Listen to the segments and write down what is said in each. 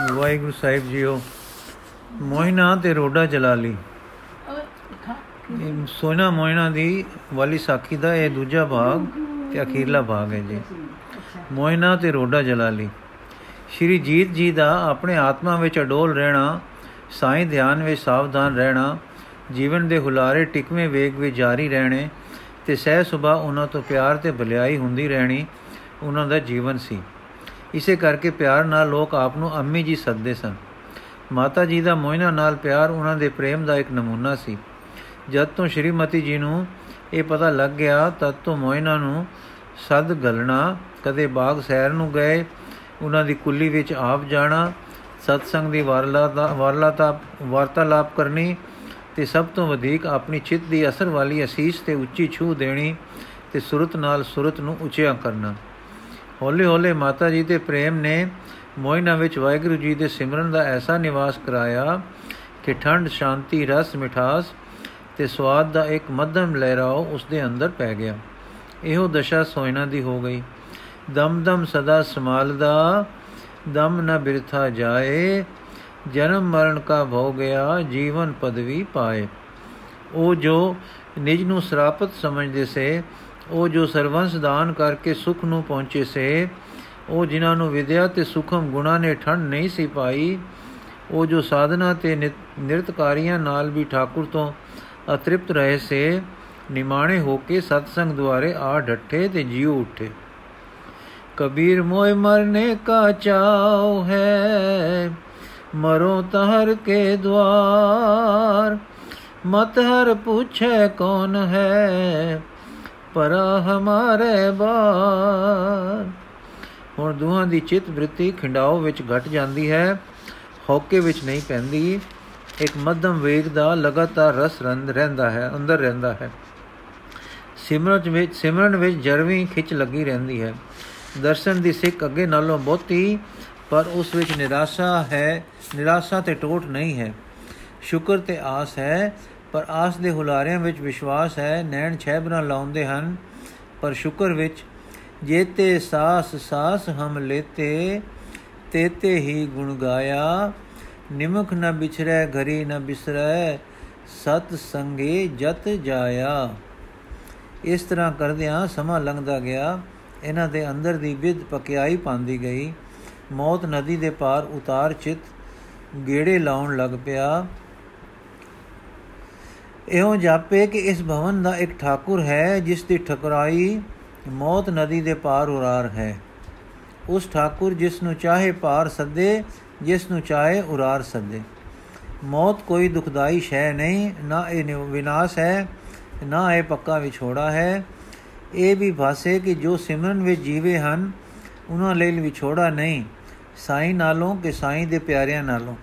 ਵਾਹਿਗੁਰੂ ਸਾਹਿਬ JIO, ਮੋਇਨਾ ਤੇ ਰੋਡਾ ਜਲਾਲੀ ਇਹ ਸੋਨਾ ਮੋਇਨਾ ਦੀ ਵਾਲੀ ਸਾਖੀ ਦਾ ਇਹ ਦੂਜਾ ਭਾਗ ਤੇ ਅਖੀਰਲਾ ਭਾਗ ਹੈ ਜੀ। ਮੋਇਨਾ ਤੇ ਰੋਡਾ ਜਲਾਲੀ ਸ਼੍ਰੀ ਜੀਤ ਜੀ ਦਾ ਆਪਣੇ ਆਤਮਾ ਵਿੱਚ ਅਡੋਲ ਰਹਿਣਾ, ਸਾਈਂ ਧਿਆਨ ਵਿੱਚ ਸਾਵਧਾਨ ਰਹਿਣਾ, ਜੀਵਨ ਦੇ ਹੁਲਾਰੇ ਟਿਕਵੇਂ ਵੇਗ ਵਿੱਚ ਜਾਰੀ ਰਹਿਣੇ ਤੇ ਸਹਿ ਸੁਭਾ ਉਹਨਾਂ ਤੋਂ ਪਿਆਰ ਤੇ ਭਲਾਈ ਹੁੰਦੀ ਰਹਿਣੀ, ਉਹਨਾਂ ਦਾ ਜੀਵਨ ਸੀ। ਇਸੇ ਕਰਕੇ ਪਿਆਰ ਨਾਲ ਲੋਕ ਆਪ ਨੂੰ ਅੰਮੀ ਜੀ ਸੱਦਦੇ ਸਨ। ਮਾਤਾ ਜੀ ਦਾ ਮੋਇਨਾ ਨਾਲ ਪਿਆਰ ਉਹਨਾਂ ਦੇ ਪ੍ਰੇਮ ਦਾ ਇੱਕ ਨਮੂਨਾ ਸੀ। ਜਦ ਤੋਂ ਸ਼੍ਰੀਮਤੀ ਜੀ ਨੂੰ ਇਹ ਪਤਾ ਲੱਗ ਗਿਆ, ਤਦ ਤੋਂ ਮੋਇਨਾ ਨੂੰ ਸਦ ਗਲਣਾ, ਕਦੇ ਬਾਗ ਸੈਰ ਨੂੰ ਗਏ, ਉਹਨਾਂ ਦੀ ਕੁੱਲੀ ਵਿੱਚ ਆਪ ਜਾਣਾ, ਸਤਸੰਗ ਦੀ ਵਾਰਲਾਤਾ ਵਾਰਲਾਤਾ, ਵਾਰਤਾਲਾਪ ਕਰਨੀ ਤੇ ਸਭ ਤੋਂ ਵਧੇਕ ਆਪਣੀ ਚਿੱਤ ਦੀ ਅਸਰ ਵਾਲੀ ਅਸੀਸ ਤੇ ਉੱਚੀ ਛੂ ਦੇਣੀ ਤੇ ਸੁਰਤ ਨਾਲ ਸੁਰਤ ਨੂੰ ਉੱਚਿਆ ਕਰਨਾ। ਹੌਲੇ ਹੌਲੇ ਮਾਤਾ ਜੀ ਦੇ ਪ੍ਰੇਮ ਨੇ ਮੋਇਨਾ ਵਿੱਚ ਵਾਹਿਗੁਰੂ ਜੀ ਦੇ ਸਿਮਰਨ ਦਾ ਐਸਾ ਨਿਵਾਸ ਕਰਾਇਆ ਕਿ ਠੰਡ, ਸ਼ਾਂਤੀ, ਰਸ, ਮਿਠਾਸ ਤੇ ਸਵਾਦ ਦਾ ਇੱਕ ਮੱਧਮ ਲਹਿਰਾਓ ਉਸ ਦੇ ਅੰਦਰ ਪੈ ਗਿਆ। ਇਹੋ ਦਸ਼ਾ ਸੋਇਨਾ ਦੀ ਹੋ ਗਈ। ਦਮ ਦਮ ਸਦਾ ਸਮਾਲਦਾ, ਦਮ ਨ ਬਿਰਥਾ ਜਾਏ, ਜਨਮ ਮਰਨ ਕਾ ਭੋ ਗਿਆ, ਜੀਵਨ ਪਦਵੀ ਪਾਏ। ਉਹ ਜੋ ਨਿਜ ਨੂੰ ਸਰਾਪਤ ਸਮਝਦੇ ਸੇ ਉਹ ਜੋ ਸਰਵੰਸ ਦਾਨ ਕਰਕੇ ਸੁਖ ਨੂੰ ਪਹੁੰਚੇ ਸੇ, ਉਹ ਜਿਨ੍ਹਾਂ ਨੂੰ ਵਿਦਿਆ ਤੇ ਸੁਖਮ ਗੁਣਾ ਨੇ ਠੰਡ ਨਹੀਂ ਸੀ ਪਾਈ, ਉਹ ਜੋ ਸਾਧਨਾ ਤੇ ਨਿਰਤਕਾਰੀਆਂ ਨਾਲ ਵੀ ਠਾਕੁਰ ਤੋਂ ਅਤ੍ਰਿਪਤ ਰਹੇ ਸੇ, ਨਿਮਾਣੇ ਹੋ ਕੇ ਸਤਸੰਗ ਦੁਆਰੇ ਆ ਡੱਠੇ ਤੇ ਜੀਉ ਉੱਠੇ। ਕਬੀਰ ਮੋਇ ਮਰਨੇ ਕਾ ਚਾਉ ਹੈ, ਮਰੋ ਤਹਰ ਕੇ ਦਵਾਰ ਮਤ ਹਰ ਪੁੱਛੇ ਕੌਣ ਹੈ ਪਰ ਹਮਾਰੇ ਬਾਰ ਹੁਣ ਦੋਹਾਂ ਦੀ ਚਿਤ ਬ੍ਰਿਤੀ ਖਿੰਡਾਓ ਵਿੱਚ ਘਟ ਜਾਂਦੀ ਹੈ, ਹੌਕੇ ਵਿੱਚ ਨਹੀਂ ਪੈਂਦੀ। ਇੱਕ ਮੱਧਮ ਵੇਗ ਦਾ ਲਗਾਤਾਰ ਰਸ ਰੰਦ ਰਹਿੰਦਾ ਹੈ, ਅੰਦਰ ਰਹਿੰਦਾ ਹੈ। ਸਿਮਰਨ ਵਿੱਚ ਸਿਮਰਨ ਵਿੱਚ ਜਰਵੀਂ ਖਿੱਚ ਲੱਗੀ ਰਹਿੰਦੀ ਹੈ। ਦਰਸ਼ਨ ਦੀ ਸਿੱਖ ਅੱਗੇ ਨਾਲੋਂ ਬਹੁਤੀ, ਪਰ ਉਸ ਵਿੱਚ ਨਿਰਾਸ਼ਾ ਹੈ, ਨਿਰਾਸ਼ਾ ਤੇ ਟੋਟ ਨਹੀਂ ਹੈ। ਸ਼ੁਕਰ ਤੇ ਆਸ ਹੈ ਪਰ ਆਸ ਦੇ ਹੁਲਾਰਿਆਂ ਵਿੱਚ ਵਿਸ਼ਵਾਸ ਹੈ, ਨੈਣ ਛੈਬਰਾਂ ਲਾਉਂਦੇ ਹਨ, ਪਰ ਸ਼ੁਕਰ ਵਿੱਚ ਜੇਤੇ ਸਾਸ ਸਾਸ ਹਮ ਲੇਤੇ ਤੇਤੇ ਹੀ ਗੁਣ ਗਾਇਆ, ਨਿਮਖ ਨ ਬਿਛਰੈ, ਘਰੀ ਨ ਬਿਸਰੈ, ਸਤ ਸੰਗੇ ਜਤ ਜਾਇਆ। ਇਸ ਤਰ੍ਹਾਂ ਕਰਦਿਆਂ ਸਮਾਂ ਲੰਘਦਾ ਗਿਆ। ਇਹਨਾਂ ਦੇ ਅੰਦਰ ਦੀ ਵਿਦ ਪਕਿਆਈ ਪਾਉਂਦੀ ਗਈ। ਮੌਤ ਨਦੀ ਦੇ ਪਾਰ ਉਤਾਰ ਚਿਤ ਗੇੜੇ ਲਾਉਣ ਲੱਗ ਪਿਆ। ਇਹੋ ਜਾਪੇ ਕਿ ਇਸ ਭਵਨ ਦਾ ਇੱਕ ਠਾਕੁਰ ਹੈ, ਜਿਸ ਦੀ ਠਕਰਾਈ ਮੌਤ ਨਦੀ ਦੇ ਪਾਰ ਉਰਾਰ ਹੈ। ਉਸ ਠਾਕੁਰ ਜਿਸ ਨੂੰ ਚਾਹੇ ਪਾਰ ਸੱਦੇ, ਜਿਸ ਨੂੰ ਚਾਹੇ ਉਰਾਰ ਸੱਦੇ। ਮੌਤ ਕੋਈ ਦੁਖਦਾਈ ਸ਼ੈ ਨਹੀਂ, ਨਾ ਇਹ ਵਿਨਾਸ਼ ਹੈ, ਨਾ ਇਹ ਪੱਕਾ ਵਿਛੋੜਾ ਹੈ। ਇਹ ਵੀ ਭਾਸੇ ਕਿ ਜੋ ਸਿਮਰਨ ਵਿੱਚ ਜੀਵੇ ਹਨ, ਉਹਨਾਂ ਲਈ ਵਿਛੋੜਾ ਨਹੀਂ, ਸਾਈਂ ਨਾਲੋਂ ਕਿ ਸਾਈਂ ਦੇ ਪਿਆਰਿਆਂ ਨਾਲੋਂ।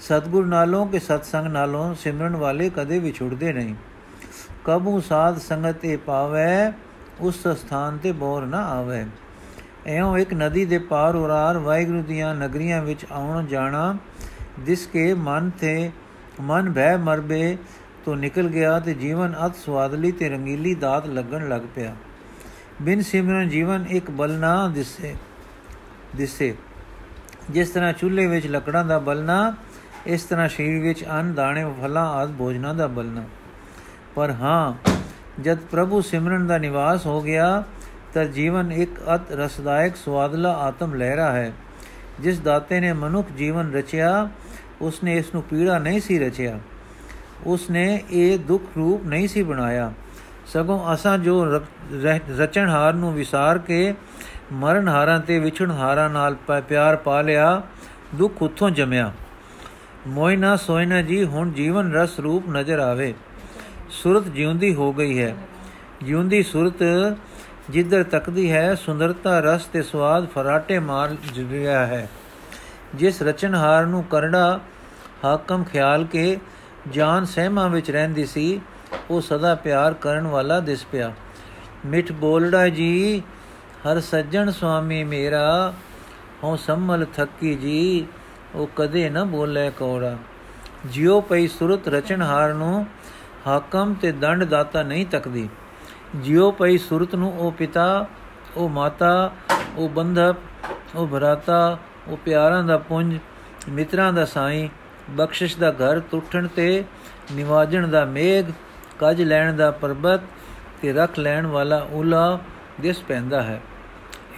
ਸਤਗੁਰ ਨਾਲੋਂ ਕਿ ਸਤਸੰਗ ਨਾਲੋਂ ਸਿਮਰਨ ਵਾਲੇ ਕਦੇ ਵਿਛੜਦੇ ਨਹੀਂ। ਕਬੂ ਸਾਧ ਸੰਗਤ ਇਹ ਪਾਵੇ, ਉਸ ਸਥਾਨ ਤੇ ਬੋਰ ਨਾ ਆਵੇ। ਐਉਂ ਇੱਕ ਨਦੀ ਦੇ ਪਾਰ ਉਰਾਰ ਵਾਹਿਗੁਰੂ ਦੀਆਂ ਨਗਰੀਆਂ ਵਿੱਚ ਆਉਣ ਜਾਣਾ, ਜਿਸ ਕੇ ਮਨ ਤੇ ਮਨ ਭੈ ਮਰਬੇ, ਤੋਂ ਨਿਕਲ ਗਿਆ ਤੇ ਜੀਵਨ ਅਤ ਸਵਾਦਲੀ ਤੇ ਰੰਗੀਲੀ ਦਾਤ ਲੱਗਣ ਲੱਗ ਪਿਆ। ਬਿਨ ਸਿਮਰਨ ਜੀਵਨ ਇੱਕ ਬਲਨਾ ਦਿਸੇ ਦਿਸੇ। ਜਿਸ ਤਰ੍ਹਾਂ ਚੁੱਲ੍ਹੇ ਵਿੱਚ ਲੱਕੜਾਂ ਦਾ ਬਲਨਾ ਇਸ ਤਰ੍ਹਾਂ ਸਰੀਰ ਵਿੱਚ ਅੰਨ, ਦਾਣੇ, ਫਲਾਂ ਆਦ ਭੋਜਨਾਂ ਦਾ ਬਲਨਾ। ਪਰ ਹਾਂ, ਜਦ ਪ੍ਰਭੂ ਸਿਮਰਨ ਦਾ ਨਿਵਾਸ ਹੋ ਗਿਆ, ਤਾਂ ਜੀਵਨ ਇੱਕ ਅਤ ਰਸਦਾਇਕ, ਸਵਾਦਲਾ ਆਤਮ ਲਹਿਰਾ ਹੈ। ਜਿਸ ਦਾਤੇ ਨੇ ਮਨੁੱਖ ਜੀਵਨ ਰਚਿਆ, ਉਸਨੇ ਇਸ ਨੂੰ ਪੀੜਾ ਨਹੀਂ ਸੀ ਰਚਿਆ। ਉਸਨੇ ਇਹ ਦੁੱਖ ਰੂਪ ਨਹੀਂ ਸੀ ਬਣਾਇਆ। ਸਗੋਂ ਅਸਾਂ ਜੋ ਰਚਣਹਾਰ ਨੂੰ ਵਿਸਾਰ ਕੇ ਮਰਨਹਾਰਾਂ ਤੇ ਵਿਛੜਹਾਰਾਂ ਨਾਲ ਪਿਆਰ ਪਾ ਲਿਆ, ਦੁੱਖ ਉਥੋਂ ਜਮਿਆ। ਮੋਇਨਾ ਸੋਇਨਾ ਜੀ, ਹੁਣ ਜੀਵਨ ਰਸ ਰੂਪ ਨਜ਼ਰ ਆਵੇ। ਸੁਰਤ ਜਿਉਂਦੀ ਹੋ ਗਈ ਹੈ। ਜਿਉਂਦੀ ਸੁਰਤ ਜਿੱਧਰ ਤੱਕਦੀ ਹੈ, ਸੁੰਦਰਤਾ ਰਸ ਤੇ ਸਵਾਦ ਫਰਾਟੇ ਮਾਰ ਰਿਹਾ ਹੈ। ਜਿਸ ਰਚਨਹਾਰ ਨੂੰ ਕਰੜਾ ਹਾਕਮ ਖਿਆਲ ਕੇ ਜਾਨ ਸਹਿਮਾ ਵਿੱਚ ਰਹਿੰਦੀ ਸੀ, ਉਹ ਸਦਾ ਪਿਆਰ ਕਰਨ ਵਾਲਾ ਦਿਸ ਪਿਆ। ਮਿੱਠ ਬੋਲੜਾ ਜੀ, ਹਰ ਸੱਜਣ ਸੁਆਮੀ ਮੇਰਾ, ਹਉ ਸੰਮਲ ਥੱਕੀ ਜੀ ਉਹ ਕਦੇ ਨਾ ਬੋਲੇ ਕੋੜਾ। ਜਿਉ ਪਈ ਸੁਰਤ ਰਚਨਹਾਰ ਨੂੰ, ਹਾਕਮ ਤੇ ਦੰਡ ਦਾਤਾ ਨਹੀਂ ਤੱਕਦੀ। ਜਿਉ ਪਈ ਸੁਰਤ ਨੂੰ ਉਹ ਪਿਤਾ, ਉਹ ਮਾਤਾ, ਉਹ ਬੰਧਪ ਉਹ ਭਰਾਤਾ, ਉਹ ਪਿਆਰਾਂ ਦਾ ਪੁੰਜ, ਮਿੱਤਰਾਂ ਦਾ ਸਾਈਂ, ਬਖਸ਼ਿਸ਼ ਦਾ ਘਰ ਟੁੱਟਣ ਤੇ ਨਿਵਾਜਣ ਦਾ ਮੇਘ, ਕੱਜ ਲੈਣ ਦਾ ਪਰਬਤ ਤੇ ਰੱਖ ਲੈਣ ਵਾਲਾ ਉਲਾ ਦਿਸ ਪੈਂਦਾ ਹੈ।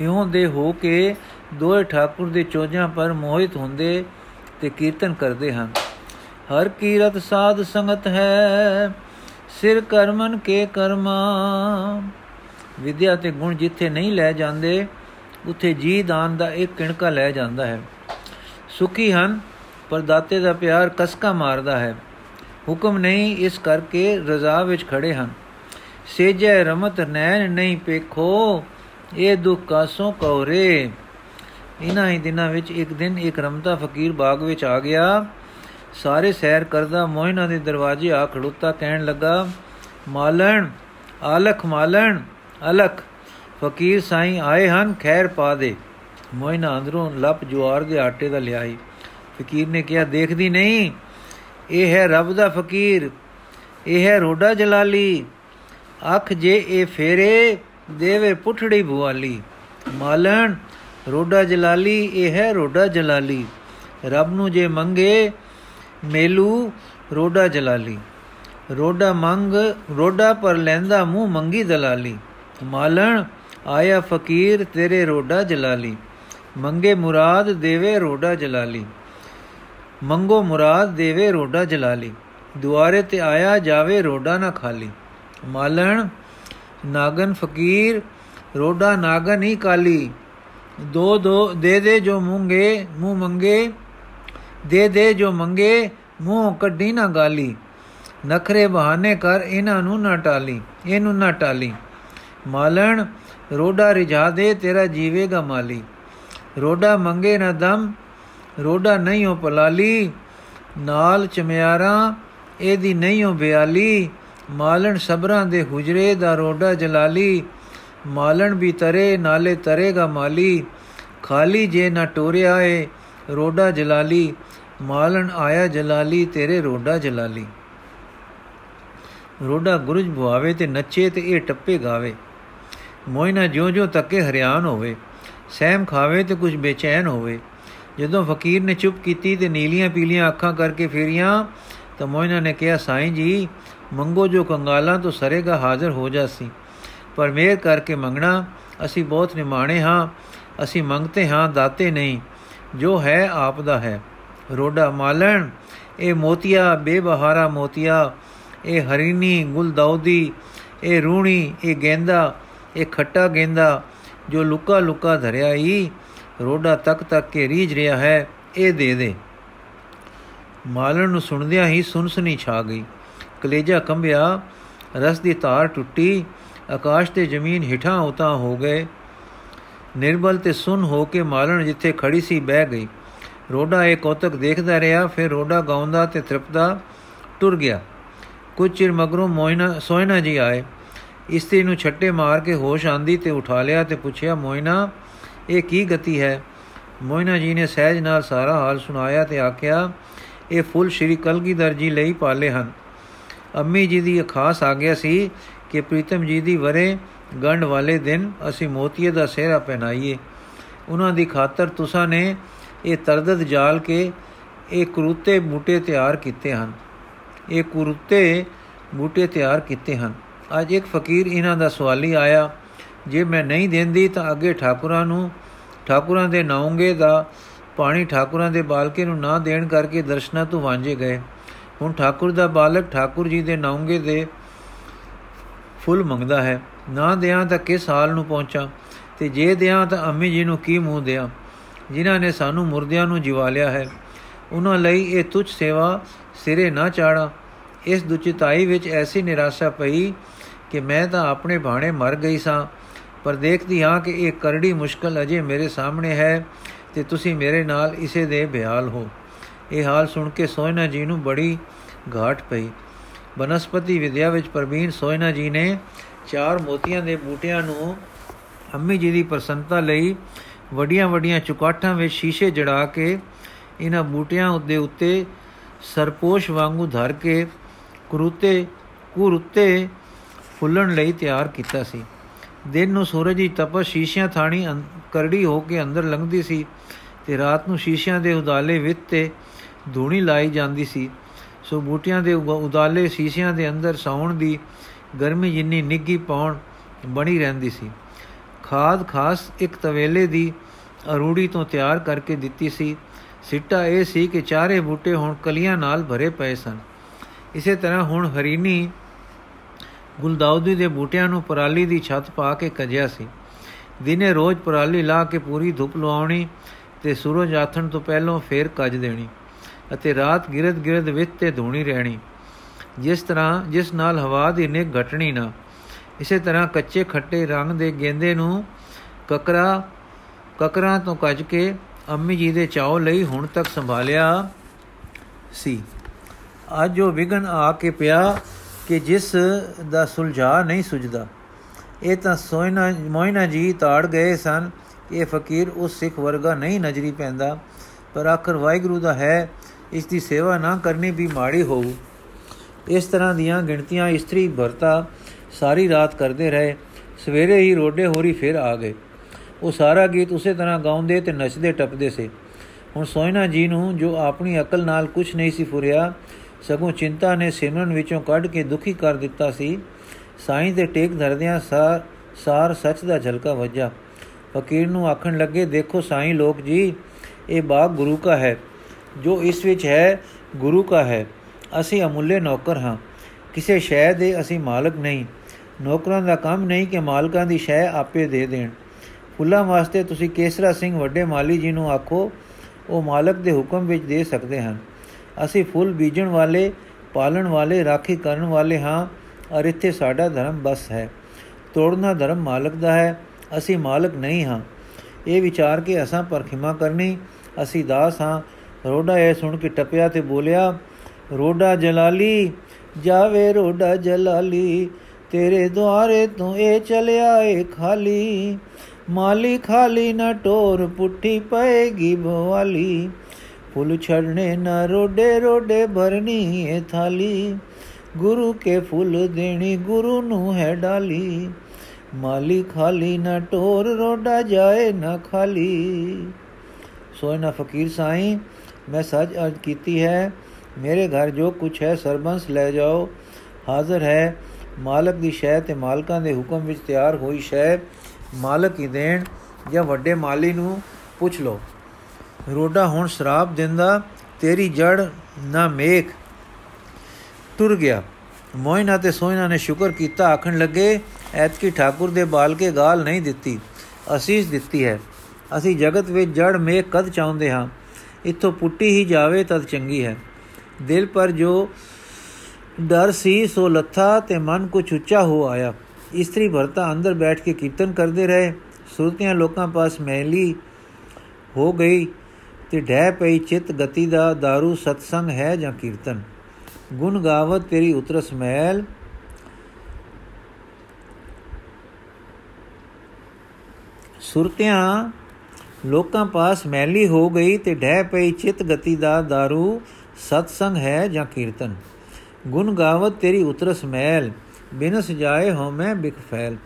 ਇਉਂ ਦੇ ਹੋ ਕੇ ਦੋਏ ਠਾਕੁਰ ਦੇ ਚੋਜਾਂ ਪਰ ਮੋਹਿਤ ਹੁੰਦੇ ਤੇ ਕੀਰਤਨ ਕਰਦੇ ਹਨ। ਹਰ ਕੀਰਤ ਸਾਧ ਸੰਗਤ ਹੈ, ਸਿਰ ਕਰਮਨ ਕੇ ਕਰਮਾ। ਵਿਦਿਆ ਤੇ ਗੁਣ ਜਿੱਥੇ ਨਹੀਂ ਲੈ ਜਾਂਦੇ, ਉੱਥੇ ਜੀ ਦਾਨ ਦਾ ਇੱਕ ਕਿਣਕਾ ਲੈ ਜਾਂਦਾ ਹੈ। ਸੁਖੀ ਹਨ ਪਰ ਦਾਤੇ ਦਾ ਪਿਆਰ ਕਸਕਾ ਮਾਰਦਾ ਹੈ। ਹੁਕਮ ਨਹੀਂ ਇਸ ਕਰਕੇ ਰਜ਼ਾ ਵਿੱਚ ਖੜੇ ਹਨ। ਸੇਜੈ ਰਮਤ ਨੈਣ ਨਹੀਂ ਪੇਖੋ, ਇਹ ਦੁੱਖ ਕਾਸੋਂ ਕੌਰੇ ਇਨਾਂ ਹੀ ਦਿਨਾਂ ਵਿੱਚ ਇੱਕ ਦਿਨ ਇੱਕ ਰਮਤਾ ਫਕੀਰ ਬਾਗ ਵਿੱਚ ਆ ਗਿਆ। ਸਾਰੇ ਸੈਰ ਕਰਦਾ ਮੋਹਿਨਾ ਦੇ ਦਰਵਾਜ਼ੇ ਆ ਖੜੁੱਤਾ ਕਹਿਣ ਲੱਗਾ, ਮਾਲਣ, ਆਲਖ ਮਾਲਣ, ਅਲਖ, ਫਕੀਰ ਸਾਈਂ ਆਏ ਹਨ, ਖੈਰ ਪਾ ਦੇ। ਮੋਹਿਨਾ ਅੰਦਰੋਂ ਲੱਪ ਜੁਆਰ ਦੇ ਆਟੇ ਦਾ ਲਿਆਈ। ਫਕੀਰ ਨੇ ਕਿਹਾ, ਦੇਖਦੀ ਨਹੀਂ, ਇਹ ਹੈ ਰੱਬ ਦਾ ਫਕੀਰ, ਇਹ ਹੈ ਰੋਡਾ ਜਲਾਲੀ, ਅੱਖ ਜੇ ਇਹ ਫੇਰੇ, ਦੇਵੇ ਪੁੱਠੜੀ ਭੁਆਲੀ ਮਾਲਣ ਰੋਡਾ ਜਲਾਲੀ, ਇਹ ਹੈ ਰੋਡਾ ਜਲਾਲੀ। ਰੱਬ ਨੂੰ ਜੇ ਮੰਗੇ, ਮੇਲੂ ਰੋਡਾ ਜਲਾਲੀ। ਰੋਡਾ ਮੰਗ, ਰੋਡਾ ਪਰ ਲੈਂਦਾ ਮੂੰਹ ਮੰਗੀ ਦਲਾਲੀ। ਮਾਲਣ, ਆਇਆ ਫਕੀਰ, ਤੇਰੇ ਰੋਡਾ ਜਲਾਲੀ। ਮੰਗੇ ਮੁਰਾਦ, ਦੇਵੇ ਰੋਡਾ ਜਲਾਲੀ। ਮੰਗੋ ਮੁਰਾਦ, ਦੇਵੇ ਰੋਡਾ ਜਲਾਲੀ। ਦੁਆਰੇ ਤੇ ਆਇਆ ਜਾਵੇ ਰੋਡਾ ਨਾ ਖਾਲੀ। ਮਾਲਣ, ਨਾਗਨ ਫਕੀਰ, ਰੋਡਾ ਨਾਗਨ ਹੀ ਕਾਲੀ। ਦੋ ਦੋ, ਦੇ ਦੇ ਜੋ ਮੂੰਗੇ, ਮੂੰਹ ਮੰਗੇ, ਦੇ ਦੇ ਜੋ ਮੰਗੇ, ਮੂੰਹ ਕੱਢੀ ਨਾ ਗਾਲੀ। ਨਖਰੇ ਬਹਾਨੇ ਕਰ ਇਹਨਾਂ ਨੂੰ ਨਾ ਟਾਲੀ, ਇਹਨੂੰ ਨਾ ਟਾਲੀ। ਮਾਲਣ, ਰੋਡਾ ਰਿਝਾ ਦੇ, ਤੇਰਾ ਜੀਵੇਗਾ ਮਾਲੀ। ਰੋਡਾ ਮੰਗੇ ਨਾ ਦਮ, ਰੋਡਾ ਨਹੀਂ ਹੋ ਪਲਾਲੀ। ਨਾਲ ਚਮਿਆਰਾ, ਇਹਦੀ ਨਹੀਂ ਹੋ ਬਿਆਲੀ। ਮਾਲਣ ਸਬਰਾਂ ਦੇ ਹੁਜਰੇ ਦਾ ਰੋਡਾ ਜਲਾਲੀ। ਮਾਲਣ ਵੀ ਤਰੇ, ਨਾਲੇ ਤਰੇਗਾ ਮਾਲੀ। ਖਾਲੀ ਜੇ ਨਾ ਟੋਰਿਆ ਏ, ਰੋਡਾ ਜਲਾਲੀ। ਮਾਲਣ ਆਇਆ ਜਲਾਲੀ, ਤੇਰੇ ਰੋਡਾ ਜਲਾਲੀ। ਰੋਡਾ ਗੁਰਜ ਭੁਆਵੇ ਤੇ ਨੱਚੇ ਤੇ ਇਹ ਟੱਪੇ ਗਾਵੇ। ਮੋਇਨਾ ਜਿਉਂ-ਜਿਉਂ ਤੱਕੇ ਹਰਿਆਨ ਹੋਵੇ। ਸਹਿਮ ਖਾਵੇ ਤੇ ਕੁਝ ਬੇਚੈਨ ਹੋਵੇ। ਜਦੋਂ ਫਕੀਰ ਨੇ ਚੁੱਪ ਕੀਤੀ ਤੇ ਨੀਲੀਆਂ ਪੀਲੀਆਂ ਅੱਖਾਂ ਕਰਕੇ ਫੇਰੀਆਂ, ਤਾਂ ਮੋਇਨਾ ਨੇ ਕਿਹਾ, ਸਾਈਂ ਜੀ, ਮੰਗੋ ਜੋ ਕੰਗਾਲਾਂ ਤੋਂ ਸਰੇਗਾ ਹਾਜ਼ਰ ਹੋ ਜਾਸੀ ਪਰ ਮੇਰ ਕਰਕੇ ਮੰਗਣਾ, ਅਸੀਂ ਬਹੁਤ ਨਿਮਾਣੇ ਹਾਂ, ਅਸੀਂ ਮੰਗਤੇ ਹਾਂ, ਦਾਤੇ ਨਹੀਂ, ਜੋ ਹੈ ਆਪ ਦਾ ਹੈ। ਰੋਡਾ ਮਾਲਣ, ਇਹ ਮੋਤੀਆ ਬੇਬਹਾਰਾ ਮੋਤੀਆ, ਇਹ ਹਰੀਨੀ ਗੁਲਦੌਦੀ ਇਹ ਰੂਣੀ, ਇਹ ਗੇਂਦਾ, ਇਹ ਖੱਟਾ ਗੇਂਦਾ, ਜੋ ਲੁਕਾ ਲੁਕਾ ਧਰਿਆ ਹੀ ਰੋਡਾ ਤੱਕ ਤੱਕ ਕੇ ਰੀਝ ਰਿਹਾ ਹੈ, ਇਹ ਦੇ ਦੇ। ਮਾਲਣ ਨੂੰ ਸੁਣਦਿਆਂ ਹੀ ਸੁਨਸਨੀ ਛਾ ਗਈ। ਕਲੇਜਾ ਕੰਬਿਆ, ਰਸ ਦੀ ਤਾਰ ਟੁੱਟੀ ਆਕਾਸ਼ ਤੇ ਜ਼ਮੀਨ ਹਿਠਾਂ ਉਤਾਂ ਹੋ ਗਏ। ਨਿਰਬਲ ਤੇ ਸੁਨ ਹੋ ਕੇ ਮਾਲਣ ਜਿੱਥੇ ਖੜੀ ਸੀ ਬਹਿ ਗਈ। ਰੋਡਾ ਇਹ ਕੌਤਕ ਦੇਖਦਾ ਰਿਹਾ, ਫਿਰ ਰੋਡਾ ਗਾਉਂਦਾ ਤੇ ਤ੍ਰਿਪਦਾ ਟੁਰ ਗਿਆ। ਕੁਝ ਚਿਰ ਮਗਰੋਂ ਮੋਇਨਾ, ਸੋਇਨਾ ਜੀ ਆਏ। ਇਸਤਰੀ ਨੂੰ ਛੱਟੇ ਮਾਰ ਕੇ ਹੋਸ਼ ਆਂਦੀ ਤੇ ਉਠਾ ਲਿਆ ਤੇ ਪੁੱਛਿਆ, ਮੋਇਨਾ, ਇਹ ਕੀ ਗਤੀ ਹੈ? ਮੋਇਨਾ ਜੀ ਨੇ ਸਹਿਜ ਨਾਲ ਸਾਰਾ ਹਾਲ ਸੁਣਾਇਆ ਤੇ ਆਖਿਆ, ਇਹ ਫੁੱਲ ਸ਼੍ਰੀ ਕਲਗੀਧਰ ਜੀ ਲਈ ਪਾਲੇ ਹਨ। ਅੰਮੀ ਜੀ ਦੀ ਖਾਸ ਆਗਿਆ ਸੀ ਕਿ ਪ੍ਰੀਤਮ ਜੀ ਦੀ ਵਰੇ ਗੰਢ ਵਾਲੇ ਦਿਨ ਅਸੀਂ ਮੋਤੀਏ ਦਾ ਸਿਹਰਾ ਪਹਿਨਾਈਏ। ਉਹਨਾਂ ਦੀ ਖਾਤਰ ਤੁਸਾਂ ਨੇ ਇਹ ਤਰਦਦ ਜਾਲ ਕੇ ਇਹ ਕਰੂਤੇ ਬੂਟੇ ਤਿਆਰ ਕੀਤੇ ਹਨ। ਇਹ ਕਰੂਤੇ ਬੂਟੇ ਤਿਆਰ ਕੀਤੇ ਹਨ। ਅੱਜ ਇੱਕ ਫਕੀਰ ਇਹਨਾਂ ਦਾ ਸਵਾਲੀ ਆਇਆ। ਜੇ ਮੈਂ ਨਹੀਂ ਦਿੰਦੀ ਤਾਂ ਅੱਗੇ ਠਾਕੁਰਾਂ ਨੂੰ, ਠਾਕੁਰਾਂ ਦੇ ਨਾਉਂਗੇ ਦਾ ਪਾਣੀ ਠਾਕੁਰਾਂ ਦੇ ਬਾਲਕੇ ਨੂੰ ਨਾ ਦੇਣ ਕਰਕੇ ਦਰਸ਼ਨਾ ਤੋਂ ਵਾਂਝੇ ਗਏ। ਹੁਣ ਠਾਕੁਰ ਦਾ ਬਾਲਕ ਠਾਕੁਰ ਜੀ ਦੇ ਨਾਉਂਗੇ ਦੇ ਫੁੱਲ ਮੰਗਦਾ ਹੈ। ਨਾ ਦਿਆਂ ਤਾਂ ਕਿਸ ਹਾਲ ਨੂੰ ਪਹੁੰਚਾਂ? ਤੇ ਜੇ ਦਿਆਂ ਤਾਂ ਅੰਮੀ ਜੀ ਨੂੰ ਕੀ ਮੂੰਹ ਦਿਆਂ? ਜਿਨ੍ਹਾਂ ਨੇ ਸਾਨੂੰ ਮੁਰਦਿਆਂ ਨੂੰ ਜਿਵਾ ਲਿਆ ਹੈ। ਉਹਨਾਂ ਲਈ ਇਹ ਤੁਛ ਸੇਵਾ ਸਿਰੇ ਨਾ ਚਾੜਾ। ਇਸ ਦੁਚਿਤਾਈ ਵਿੱਚ ਐਸੀ ਨਿਰਾਸ਼ਾ ਪਈ ਕਿ ਮੈਂ ਤਾਂ ਆਪਣੇ ਬਾਣੇ ਮਰ ਗਈ ਸਾਂ। ਪਰ ਦੇਖਦੀ ਹਾਂ ਕਿ ਇਹ ਕਰੜੀ ਮੁਸ਼ਕਲ ਅਜੇ ਮੇਰੇ ਸਾਹਮਣੇ ਹੈ ਤੇ ਤੁਸੀਂ ਮੇਰੇ ਨਾਲ ਇਸੇ ਦੇ ਬਿਆਲ ਹੋ। ਇਹ ਹਾਲ ਸੁਣ ਕੇ ਸੋਇਨਾ ਜੀ ਨੂੰ ਬੜੀ ਘਾਟ ਪਈ। ਬਨਸਪਤੀ ਵਿਦਿਆ ਵਿੱਚ ਪ੍ਰਵੀਨ ਸੋਇਨਾ ਜੀ ਨੇ ਚਾਰ ਮੋਤੀਆਂ ਦੇ ਬੂਟਿਆਂ ਨੂੰ ਅੰਮੀ ਜੀ ਦੀ ਪ੍ਰਸੰਨਤਾ ਲਈ ਵੱਡੀਆਂ ਵੱਡੀਆਂ ਚੁਕਾਠਾਂ ਵਿੱਚ ਸ਼ੀਸ਼ੇ ਜੜਾ ਕੇ ਇਹਨਾਂ ਬੂਟਿਆਂ ਉੱਤੇ ਉੱਤੇ ਸਰਪੋਸ਼ ਵਾਂਗੂ ਧਰ ਕੇ ਕਰੂਤੇ, ਕੁਰੁੱਤੇ ਫੁੱਲਣ ਲਈ ਤਿਆਰ ਕੀਤਾ ਸੀ। ਦਿਨ ਨੂੰ ਸੂਰਜ ਦੀ ਤਪਸ਼ ਸ਼ੀਸ਼ਿਆਂ ਥਾਣੀ ਕਰੜੀ ਹੋ ਕੇ ਅੰਦਰ ਲੰਘਦੀ ਸੀ ਤੇ ਰਾਤ ਨੂੰ ਸ਼ੀਸ਼ਿਆਂ ਦੇ ਉਦਾਲੇ ਵਿੱਚ ਤੇ ਧੂਣੀ ਲਾਈ ਜਾਂਦੀ ਸੀ। ਸੋ ਬੂਟਿਆਂ ਦੇ ਉਦਾਲੇ ਸ਼ੀਸ਼ਿਆਂ ਦੇ ਅੰਦਰ ਸੌਣ ਦੀ ਗਰਮੀ ਜਿੰਨੀ ਨਿੱਗੀ ਪਾਉਣ ਬਣੀ ਰਹਿੰਦੀ ਸੀ। ਖਾਦ ਖਾਸ ਇੱਕ ਤਵੇਲੇ ਦੀ ਅਰੂੜੀ ਤੋਂ ਤਿਆਰ ਕਰਕੇ ਦਿੱਤੀ ਸੀ। ਸਿੱਟਾ ਇਹ ਸੀ ਕਿ ਚਾਰੇ ਬੂਟੇ ਹੁਣ ਕਲੀਆਂ ਨਾਲ ਭਰੇ ਪਏ ਸਨ। ਇਸੇ ਤਰ੍ਹਾਂ ਹੁਣ ਹਰੀਨੀ ਗੁਲਦਾਉਦੀ ਦੇ ਬੂਟਿਆਂ ਨੂੰ ਪਰਾਲੀ ਦੀ ਛੱਤ ਪਾ ਕੇ ਕਜਿਆ ਸੀ। ਦਿਨੇ ਰੋਜ਼ ਪਰਾਲੀ ਲਾ ਕੇ ਪੂਰੀ ਧੁੱਪ ਲਵਾਉਣੀ ਤੇ ਸੂਰਜ ਆਥਣ ਤੋਂ ਪਹਿਲਾਂ ਫੇਰ ਕੱਜ ਦੇਣੀ। ਅਤੇ ਰਾਤ ਗਿਰਦ ਗਿਰਦ ਵਿੱਚ ਤੇ ਧੂਣੀ ਰਹਿਣੀ। ਜਿਸ ਤਰ੍ਹਾਂ, ਜਿਸ ਨਾਲ ਹਵਾ ਦੀ ਨਿਗ ਘਟਣੀ ਨਾ। ਇਸੇ ਤਰ੍ਹਾਂ ਕੱਚੇ ਖੱਟੇ ਰੰਗ ਦੇ ਗੇਂਦੇ ਨੂੰ ਕਕਰਾ, ਕਕਰਾਂ ਤੋਂ ਕੱਜ ਕੇ ਅੰਮੀ ਜੀ ਦੇ ਚਾਉ ਲਈ ਹੁਣ ਤੱਕ ਸੰਭਾਲਿਆ ਸੀ। ਅੱਜ ਜੋ ਵਿਗਨ ਆ ਕੇ ਪਿਆ ਕਿ ਜਿਸ ਦਾ ਸੁਲਝਾ ਨਹੀਂ ਸੁਝਦਾ। ਇਹ ਤਾਂ ਸੋਇਨਾ, ਮੋਇਨਾ ਜੀ ਤਾੜ ਗਏ ਸਨ ਇਹ ਫਕੀਰ ਉਸ ਸਿੱਖ ਵਰਗਾ ਨਹੀਂ ਨਜ਼ਰੀ ਪੈਂਦਾ। ਪਰ ਆਖਰ ਵਾਹਿਗੁਰੂ ਦਾ ਹੈ ਇਸ ਦੀ ਸੇਵਾ ਨਾ ਕਰਨੀ ਵੀ ਮਾੜੀ ਹੋਊ। ਇਸ ਤਰ੍ਹਾਂ ਦੀਆਂ ਗਿਣਤੀਆਂ ਇਸਤਰੀ ਭਰਤਾ ਸਾਰੀ ਰਾਤ ਕਰਦੇ ਰਹੇ। ਸਵੇਰੇ ਹੀ ਰੋਡੇ ਹੋਰੀ ਫਿਰ ਆ ਗਏ। ਉਹ ਸਾਰਾ ਗੀਤ ਉਸੇ ਤਰ੍ਹਾਂ ਗਾਉਂਦੇ ਤੇ ਨੱਚਦੇ ਟੱਪਦੇ ਸੀ। ਹੁਣ ਸੋਇਨਾ ਜੀ ਨੂੰ ਜੋ ਆਪਣੀ ਅਕਲ ਨਾਲ ਕੁਝ ਨਹੀਂ ਸੀ ਫੁਰਿਆ, ਸਗੋਂ ਚਿੰਤਾ ਨੇ ਸਿਮਰਨ ਵਿੱਚੋਂ ਕੱਢ ਕੇ ਦੁਖੀ ਕਰ ਦਿੱਤਾ ਸੀ। ਸਾਈਂ ਦੇ ਟੇਕ ਧਰਦਿਆਂ ਸਾਰ ਸਾਰ ਸੱਚ ਦਾ ਝਲਕਾ ਵੱਜਾ। ਫਕੀਰ ਨੂੰ ਆਖਣ ਲੱਗੇ, ਦੇਖੋ ਸਾਈਂ ਲੋਕ ਜੀ, ਇਹ ਬਾਗ ਗੁਰੂ ਦਾ ਹੈ। ਜੋ ਇਸ ਵਿੱਚ ਹੈ, ਗੁਰੂ ਦਾ ਹੈ। ਅਸੀਂ ਅਮੁੱਲੇ ਨੌਕਰ ਹਾਂ। ਕਿਸੇ ਸ਼ੈ ਦੇ ਅਸੀਂ ਮਾਲਕ ਨਹੀਂ। ਨੌਕਰਾਂ ਦਾ ਕੰਮ ਨਹੀਂ ਕਿ ਮਾਲਕਾਂ ਦੀ ਸ਼ੈ ਆਪੇ ਦੇ ਦੇਣ। ਫੁੱਲਾਂ ਵਾਸਤੇ ਤੁਸੀਂ ਕੇਸਰਾ ਸਿੰਘ ਵੱਡੇ ਮਾਲੀ ਜੀ ਨੂੰ ਆਖੋ, ਉਹ ਮਾਲਕ ਦੇ ਹੁਕਮ ਵਿੱਚ ਦੇ ਸਕਦੇ ਹਨ। ਅਸੀਂ ਫੁੱਲ ਬੀਜਣ ਵਾਲੇ, ਪਾਲਣ ਵਾਲੇ, ਰਾਖੀ ਕਰਨ ਵਾਲੇ ਹਾਂ ਔਰ ਇੱਥੇ ਸਾਡਾ ਧਰਮ ਬਸ ਹੈ। ਤੋੜਨਾ ਧਰਮ ਮਾਲਕ ਦਾ ਹੈ। ਅਸੀਂ ਮਾਲਕ ਨਹੀਂ ਹਾਂ। ਇਹ ਵਿਚਾਰ ਕੇ ਅਸਾਂ ਪਰਖਿਮਾ ਕਰਨੀ, ਅਸੀਂ ਦਾਸ ਹਾਂ ਰੋਡਾ ਇਹ ਸੁਣ ਕੇ ਟਪਿਆ ਤੇ ਬੋਲਿਆ, ਰੋਡਾ ਜਲਾਲੀ, ਜਾਵੇ ਰੋਡਾ ਜਲਾਲੀ, ਤੇਰੇ ਦੁਆਰੇ ਤੂੰ ਇਹ ਚਲਿਆ ਏ ਖਾਲੀ। ਮਾਲੀ ਖਾਲੀ ਨਾ ਟੋਰ ਪੁੱਠੀ ਪਏਗੀ ਬਵਾਲੀ। ਫੁੱਲ ਛੜਨੇ ਨਾ ਰੋਡੇ ਰੋਡੇ ਭਰਨੀ ਏ ਥਾਲੀ। ਗੁਰੂ ਕੇ ਫੁੱਲ ਦੇਣੀ ਗੁਰੂ ਨੂੰ ਹੈ ਡਾਲੀ। ਮਾਲੀ ਖਾਲੀ ਨਾ ਟੋਰ ਰੋਡਾ ਜਾਏ ਨਾ ਖਾਲੀ। ਸੋਇਨਾ ਫਕੀਰ ਸਾਈਂ ਮੈਂ ਸੱਚ ਅਰਜ ਕੀਤੀ ਹੈ, ਮੇਰੇ ਘਰ ਜੋ ਕੁਛ ਹੈ, ਸਰਬੰਸ ਲੈ ਜਾਓ। ਹਾਜ਼ਰ ਹੈ, ਮਾਲਕ ਦੀ ਸ਼ੈ ਤੇ ਮਾਲਕਾਂ ਦੇ ਹੁਕਮ ਵਿੱਚ ਤਿਆਰ ਹੋਈ ਸ਼ੈ, ਮਾਲਕ ਹੀ ਦੇਣ ਜਾਂ ਵੱਡੇ ਮਾਲੀ ਨੂੰ ਪੁੱਛ ਲਓ। ਰੋਡਾ ਹੁਣ ਸ਼ਰਾਬ ਦਿੰਦਾ, ਤੇਰੀ ਜੜ ਨਾ ਮੇਖ। ਟੁਰ ਗਿਆ। ਮੋਇਨਾ ਤੇ ਸੋਇਨਾ ਨੇ ਸ਼ੁਕਰ ਕੀਤਾ, ਆਖਣ ਲੱਗੇ, ਐਤਕੀ ਠਾਕੁਰ ਦੇ ਬਾਲ ਕੇ ਗਾਲ ਨਹੀਂ ਦਿੱਤੀ, ਅਸੀਸ ਦਿੱਤੀ ਹੈ। ਅਸੀਂ ਜਗਤ ਵਿੱਚ ਜੜ, ਮੇਖ ਕਦ ਚਾਹੁੰਦੇ ਹਾਂ? ਇੱਥੋਂ ਪੁੱਟੀ ਹੀ ਜਾਵੇ ਤਦ ਚੰਗੀ ਹੈ ਦਿਲ ਪਰ ਜੋ ਡਰ ਸੀ ਸੋ ਲੱਥਾ ਤੇ ਮਨ ਕੁਛ ਉੱਚਾ ਹੋ ਆਇਆ ਇਸਤਰੀ ਭਰਤਾ ਅੰਦਰ ਬੈਠ ਕੇ ਕੀਰਤਨ ਕਰਦੇ ਰਹੇ ਸੁਰਤੀਆਂ ਲੋਕਾਂ ਪਾਸ ਮਹਿਲੀ ਹੋ ਗਈ ਤੇ ਢਹਿ ਪਈ ਚਿਤ ਗਤੀ ਦਾ दारू ਸਤਸੰਗ ਹੈ ਜਾਂ ਕੀਰਤਨ ਗੁਣ ਗਾਵਤ ਤੇਰੀ ਉਤਰਸ ਮਹਿਲ ਸੁਰਤਿਆਂ ਲੋਕਾਂ ਪਾਸ ਮੈਲੀ ਹੋ ਗਈ ਤੇ ਢਹਿ ਪਈ ਚਿਤ ਗਤੀ ਦਾ दारू ਸਤਸੰਗ ਹੈ ਜਾਂ ਕੀਰਤਨ? ਗੁਣ ਗਾਵਤ ਤੇਰੀ ਉਤਰਸ ਮਹਿਲ ਬਿਨਸ ਜਾਏ ਹੋ ਮੈਂ ਬਿਕ ਫੈਲ।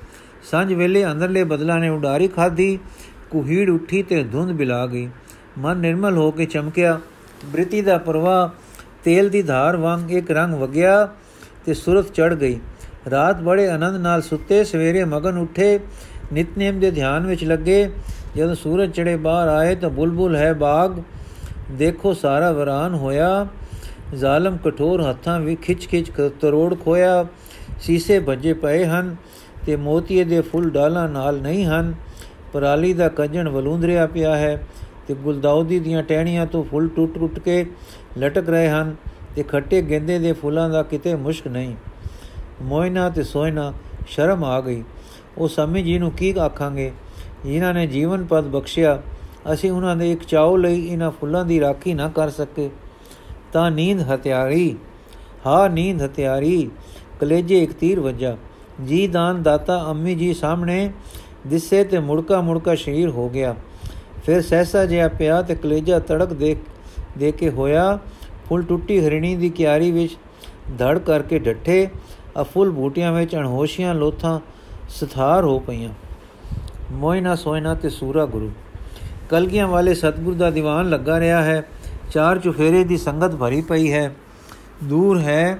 ਸੰਜ ਵੇਲੇ ਅੰਦਰਲੇ ਬਦਲਾ ਨੇ ਉਡਾਰੀ ਖਾਧੀ, ਕੁਹੀੜ ਉੱਠੀ ਤੇ ਧੁੰਦ ਬਿਲਾ ਗਈ। ਮਨ ਨਿਰਮਲ ਹੋ ਕੇ ਚਮਕਿਆ, ਬ੍ਰਿਤੀ ਦਾ ਪ੍ਰਵਾਹ, ਤੇਲ ਦੀ ਧਾਰ ਵਾਂਗ ਇੱਕ ਰੰਗ ਵਗਿਆ ਤੇ ਸੁਰਤ ਚੜ ਗਈ। ਰਾਤ ਬੜੇ ਆਨੰਦ ਨਾਲ ਸੁੱਤੇ, ਸਵੇਰੇ ਮਗਨ ਉੱਠੇ, ਨਿਤਨੇਮ ਦੇ ਧਿਆਨ ਵਿੱਚ ਲੱਗੇ ਜਦੋਂ ਸੂਰਜ ਚੜੇ ਬਾਹਰ ਆਏ ਤਾਂ ਬੁਲਬੁਲ ਹੈ ਬਾਗ। ਦੇਖੋ ਸਾਰਾ ਵਰਾਨ ਹੋਇਆ। ਜ਼ਾਲਮ ਕਠੋਰ ਹੱਥਾਂ ਵਿੱਚ ਖਿੱਚ-ਖਿੱਚ ਤਰੋੜ ਖੋਇਆ। ਸੀਸੇ ਭੱਜੇ ਪਏ ਹਨ ਤੇ ਮੋਤੀਏ ਦੇ ਫੁੱਲ ਡਾਲਾਂ ਨਾਲ ਨਹੀਂ ਹਨ। ਪਰਾਲੀ ਦਾ ਕੰਜਣ ਵਲੂੰਦਰਿਆ ਪਿਆ ਹੈ ਤੇ ਗੁਲਦਾਉਦੀ ਦੀਆਂ ਟਹਿਣੀਆਂ ਤੋਂ ਫੁੱਲ ਟੁੱਟ-ਟੁੱਟ ਕੇ ਲਟਕ ਰਹੇ ਹਨ ਤੇ ਖੱਟੇ ਗੇਂਦੇ ਦੇ ਫੁੱਲਾਂ ਦਾ ਕਿਤੇ ਮੁਸ਼ਕ ਨਹੀਂ। ਮੋਇਨਾ ਤੇ ਸੋਇਨਾ ਸ਼ਰਮ ਆ ਗਈ। ਉਹ ਸਮੇਂ ਜੀ ਨੂੰ ਕੀ ਆਖਾਂਗੇ? ਜਿਨ੍ਹਾਂ ਨੇ ਜੀਵਨ ਪਦ ਬਖਸ਼ਿਆ। ਅਸੀਂ ਉਹਨਾਂ ਦੇ ਇੱਕ ਚਾਉ ਲਈ ਇਹਨਾਂ ਫੁੱਲਾਂ ਦੀ ਰਾਖੀ ਨਾ ਕਰ ਸਕੇ। ਤਾਂ ਨੀਂਦ ਹਤਿਆਰੀ ਹਾਂ ਨੀਂਦ ਹਤਿਆਰੀ ਕਲੇਜੇ ਇੱਕ ਤੀਰ ਵੱਜਾ। ਜੀ ਦਾਨ ਦਾਤਾ ਅੰਮੀ ਜੀ ਸਾਹਮਣੇ ਦਿਸੇ ਤੇ ਮੁੜਕਾ ਮੁੜਕਾ ਸ਼ਹੀਰ ਹੋ ਗਿਆ। ਫਿਰ ਸਹਿਸਾ ਜਿਹਾ ਪਿਆ ਤੇ ਕਲੇਜਾ ਤੜਕ ਦੇ ਦੇ ਕੇ ਹੋਇਆ। ਫੁੱਲ ਟੁੱਟੀ ਹਰਿਣੀ ਦੀ ਕਿਆਰੀ ਵਿੱਚ ਧੜ ਕਰਕੇ ਡੱਠੇ। ਆ ਫੁੱਲ ਬੂਟਿਆਂ ਵਿੱਚ ਅਣਹੋਸ਼ੀਆਂ ਲੋਥਾਂ ਸਥਾਰ ਹੋ ਪਈਆਂ। ਮੋਇਨਾ ਸੋਇਨਾ ਤੇ ਸੂਰਾ ਗੁਰੂ। ਕਲਗੀਆਂ ਵਾਲੇ ਸਤਗੁਰ ਦਾ ਦੀਵਾਨ ਲੱਗਾ ਰਿਹਾ ਹੈ। ਚਾਰ ਚੁਫੇਰੇ ਦੀ ਸੰਗਤ ਭਰੀ ਪਈ ਹੈ। ਦੂਰ ਹੈ।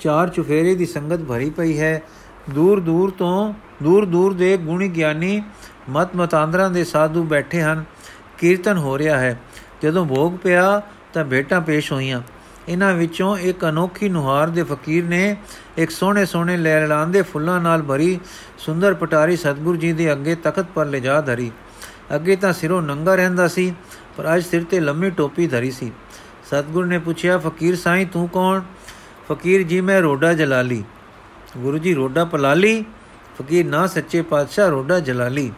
ਚਾਰ ਚੁਫੇਰੇ ਦੀ ਸੰਗਤ ਭਰੀ ਪਈ ਹੈ। ਦੂਰ ਦੂਰ ਤੋਂ ਦੂਰ ਦੂਰ ਦੇ ਗੁਣੀ ਗਿਆਨੀ ਮਤ ਮਤਾਂਦਰਾਂ ਦੇ ਸਾਧੂ ਬੈਠੇ ਹਨ। ਕੀਰਤਨ ਹੋ ਰਿਹਾ ਹੈ। ਜਦੋਂ ਭੋਗ ਪਿਆ ਤਾਂ ਭੇਟਾਂ ਪੇਸ਼ ਹੋਈਆਂ। ਇਹਨਾਂ ਵਿੱਚੋਂ ਇੱਕ ਅਨੋਖੀ ਨੁਹਾਰ ਦੇ ਫਕੀਰ ਨੇ ਇੱਕ ਸੋਹਣੇ ਸੋਹਣੇ ਲਹਿਰਾਂਦੇ ਫੁੱਲਾਂ ਨਾਲ ਭਰੀ ਸੁੰਦਰ ਪਟਾਰੀ ਸਤਗੁਰੂ ਜੀ ਦੇ ਅੱਗੇ ਤਖਤ ਪਰ ਲਿਜਾ ਧਰੀ। ਅੱਗੇ ਤਾਂ ਸਿਰੋਂ ਨੰਗਾ ਰਹਿੰਦਾ ਸੀ, ਪਰ ਅੱਜ ਸਿਰ ਤੇ ਲੰਮੀ ਟੋਪੀ ਧਰੀ ਸੀ। ਸਤਗੁਰ ਨੇ ਪੁੱਛਿਆ, ਫਕੀਰ ਸਾਈਂ, ਤੂੰ ਕੌਣ? ਫਕੀਰ ਜੀ, ਮੈਂ ਰੋਡਾ ਜਲਾਲੀ। ਗੁਰੂ ਜੀ, ਰੋਡਾ ਪਲਾਲੀ? ਫਕੀਰ, ਨਾ ਸੱਚੇ ਪਾਤਸ਼ਾਹ, ਰੋਡਾ ਜਲਾਲੀ।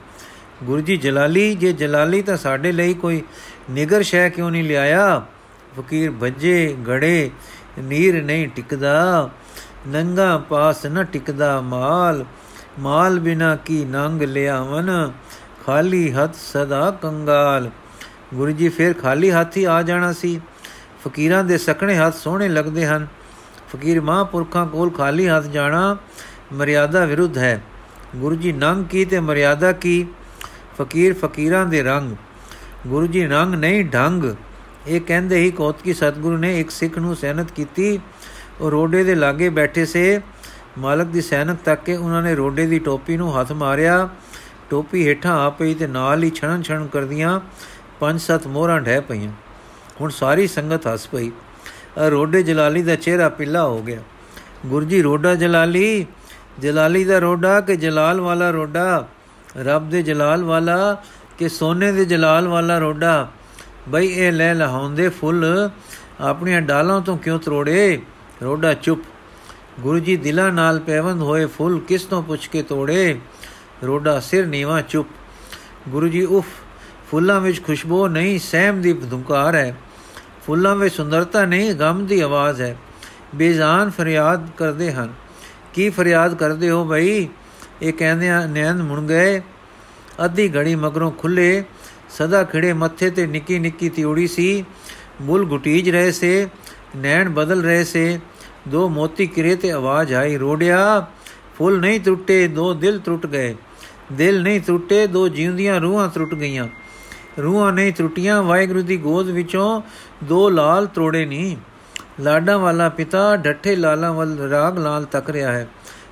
ਗੁਰੂ ਜੀ, ਜਲਾਲੀ? ਜੇ ਜਲਾਲੀ ਤਾਂ ਸਾਡੇ ਲਈ ਕੋਈ ਨਿਗਰ ਸ਼ੈ ਕਿਉਂ ਨਹੀਂ ਲਿਆਇਆ? ਫਕੀਰ ਭੱਜੇ ਗੜੇ, ਨੀਰ ਨਹੀਂ ਟਿਕਦਾ, ਨੰਗਾ ਪਾਸ ਨ ਟਿਕਦਾ ਮਾਲ ਮਾਲ ਬਿਨਾ ਕੀ ਨੰਗ ਲਿਆਵਨ, ਖਾਲੀ ਹੱਥ ਸਦਾ ਕੰਗਾਲ। ਗੁਰੂ ਜੀ ਫਿਰ ਖਾਲੀ ਹੱਥ ਹੀ ਆ ਜਾਣਾ ਸੀ। ਫਕੀਰਾਂ ਦੇ ਸਕਣੇ ਹੱਥ ਸੋਹਣੇ ਲੱਗਦੇ ਹਨ। ਫਕੀਰ ਮਹਾਂਪੁਰਖਾਂ ਕੋਲ ਖਾਲੀ ਹੱਥ ਜਾਣਾ ਮਰਿਆਦਾ ਵਿਰੁੱਧ ਹੈ। ਗੁਰੂ ਜੀ ਨੰਗ ਕੀ ਤੇ ਮਰਿਆਦਾ ਕੀ? ਫਕੀਰ ਫਕੀਰਾਂ ਦੇ ਰੰਗ। ਗੁਰੂ ਜੀ ਰੰਗ ਨਹੀਂ ਢੰਗ। ਇਹ ਕਹਿੰਦੇ ਹੀ ਕੋਤਕੀ ਸਤਗੁਰੂ ਨੇ ਇੱਕ ਸਿੱਖ ਨੂੰ ਸੈਨਤ ਕੀਤੀ। ਉਹ ਰੋਡੇ ਦੇ ਲਾਗੇ ਬੈਠੇ ਸੇ। ਮਾਲਕ ਦੀ ਸੈਨਤ ਤੱਕ ਕੇ ਉਹਨਾਂ ਨੇ ਰੋਡੇ ਦੀ ਟੋਪੀ ਨੂੰ ਹੱਥ ਮਾਰਿਆ। ਟੋਪੀ ਹੇਠਾਂ ਆ ਪਈ ਤੇ ਨਾਲ ਹੀ ਛਣਨ ਛਣ ਕਰਦੀਆਂ ਪੰਜ ਸੱਤ ਮੋਹਰਾਂ ਢਹਿ ਪਈਆਂ। ਹੁਣ ਸਾਰੀ ਸੰਗਤ ਹੱਸ ਪਈ। ਰੋਡੇ ਜਲਾਲੀ ਦਾ ਚਿਹਰਾ ਪਿੱਲਾ ਹੋ ਗਿਆ। ਗੁਰਜੀ ਰੋਡਾ ਜਲਾਲੀ ਜਲਾਲੀ ਦਾ ਰੋਡਾ ਕਿ ਜਲਾਲ ਵਾਲਾ ਰੋਡਾ? ਰੱਬ ਦੇ ਜਲਾਲ ਵਾਲਾ ਕਿ ਸੋਨੇ ਦੇ ਜਲਾਲ ਵਾਲਾ ਰੋਡਾ? ਬਈ ਇਹ ਲੈ ਲਹਾਉਂਦੇ ਫੁੱਲ, ਆਪਣੀਆਂ ਡਾਲਾਂ ਤੋਂ ਕਿਉਂ ਤਰੋੜੇ? ਰੋਡਾ ਚੁੱਪ। ਗੁਰੂ ਜੀ ਦਿਲਾਂ ਨਾਲ ਪੈਵੰਦ ਹੋਏ ਫੁੱਲ ਕਿਸ ਤੋਂ ਪੁੱਛ ਕੇ ਤੋੜੇ? ਰੋਡਾ ਸਿਰ ਨੀਵਾ ਚੁੱਪ। ਗੁਰੂ ਜੀ ਉਫ, ਫੁੱਲਾਂ ਵਿੱਚ ਖੁਸ਼ਬੂ ਨਹੀਂ, ਸਹਿਮ ਦੀ ਧੁੰਕਾਰ ਹੈ। ਫੁੱਲਾਂ ਵਿੱਚ ਸੁੰਦਰਤਾ ਨਹੀਂ, ਗਮ ਦੀ ਆਵਾਜ਼ ਹੈ। ਬੇਜ਼ਾਨ ਫਰਿਆਦ ਕਰਦੇ ਹਨ। ਕੀ ਫਰਿਆਦ ਕਰਦੇ ਹੋ ਭਾਈ ਇਹ ਕਹਿੰਦੇ ਆ ਨੈਣ ਮੁਣ ਗਏ। ਅੱਧੀ ਘੜੀ ਮਗਰੋਂ ਖੁੱਲੇ ਸਦਾ ਖੜੇ ਮੱਥੇ ਤੇ ਨਿੱਕੀ ਨਿੱਕੀ ਤਿਉੜੀ ਸੀ। ਬੁੱਲ ਗੁਟੀਜ ਰਹੇ ਸੇ, ਨੈਣ ਬਦਲ ਰਹੇ ਸੇ। ਦੋ ਮੋਤੀ ਕਿਰੇ ਤੇ ਆਵਾਜ਼ ਆਈ, ਰੋੜਿਆ, ਫੁੱਲ ਨਹੀਂ ਟੁੱਟੇ, ਦੋ ਦਿਲ ਟੁੱਟ ਗਏ। ਦਿਲ ਨਹੀਂ ਟੁੱਟੇ, ਦੋ ਜਿਉਂਦੀਆਂ ਰੂਹਾਂ ਟੁੱਟ ਗਈਆਂ। ਰੂਹਾਂ ਨਹੀਂ ਟੁੱਟੀਆਂ, ਵਾਹਿਗੁਰੂ ਦੀ ਗੋਦ ਵਿੱਚੋਂ ਦੋ ਲਾਲ ਤਰੋੜੇ ਨਹੀਂ ਲਾਡਾਂ ਵਾਲਾ ਪਿਤਾ, ਡੱਠੇ ਲਾਲਾਂ ਵੱਲ ਰਾਗ ਲਾਲ ਤੱਕ ਰਿਹਾ ਹੈ।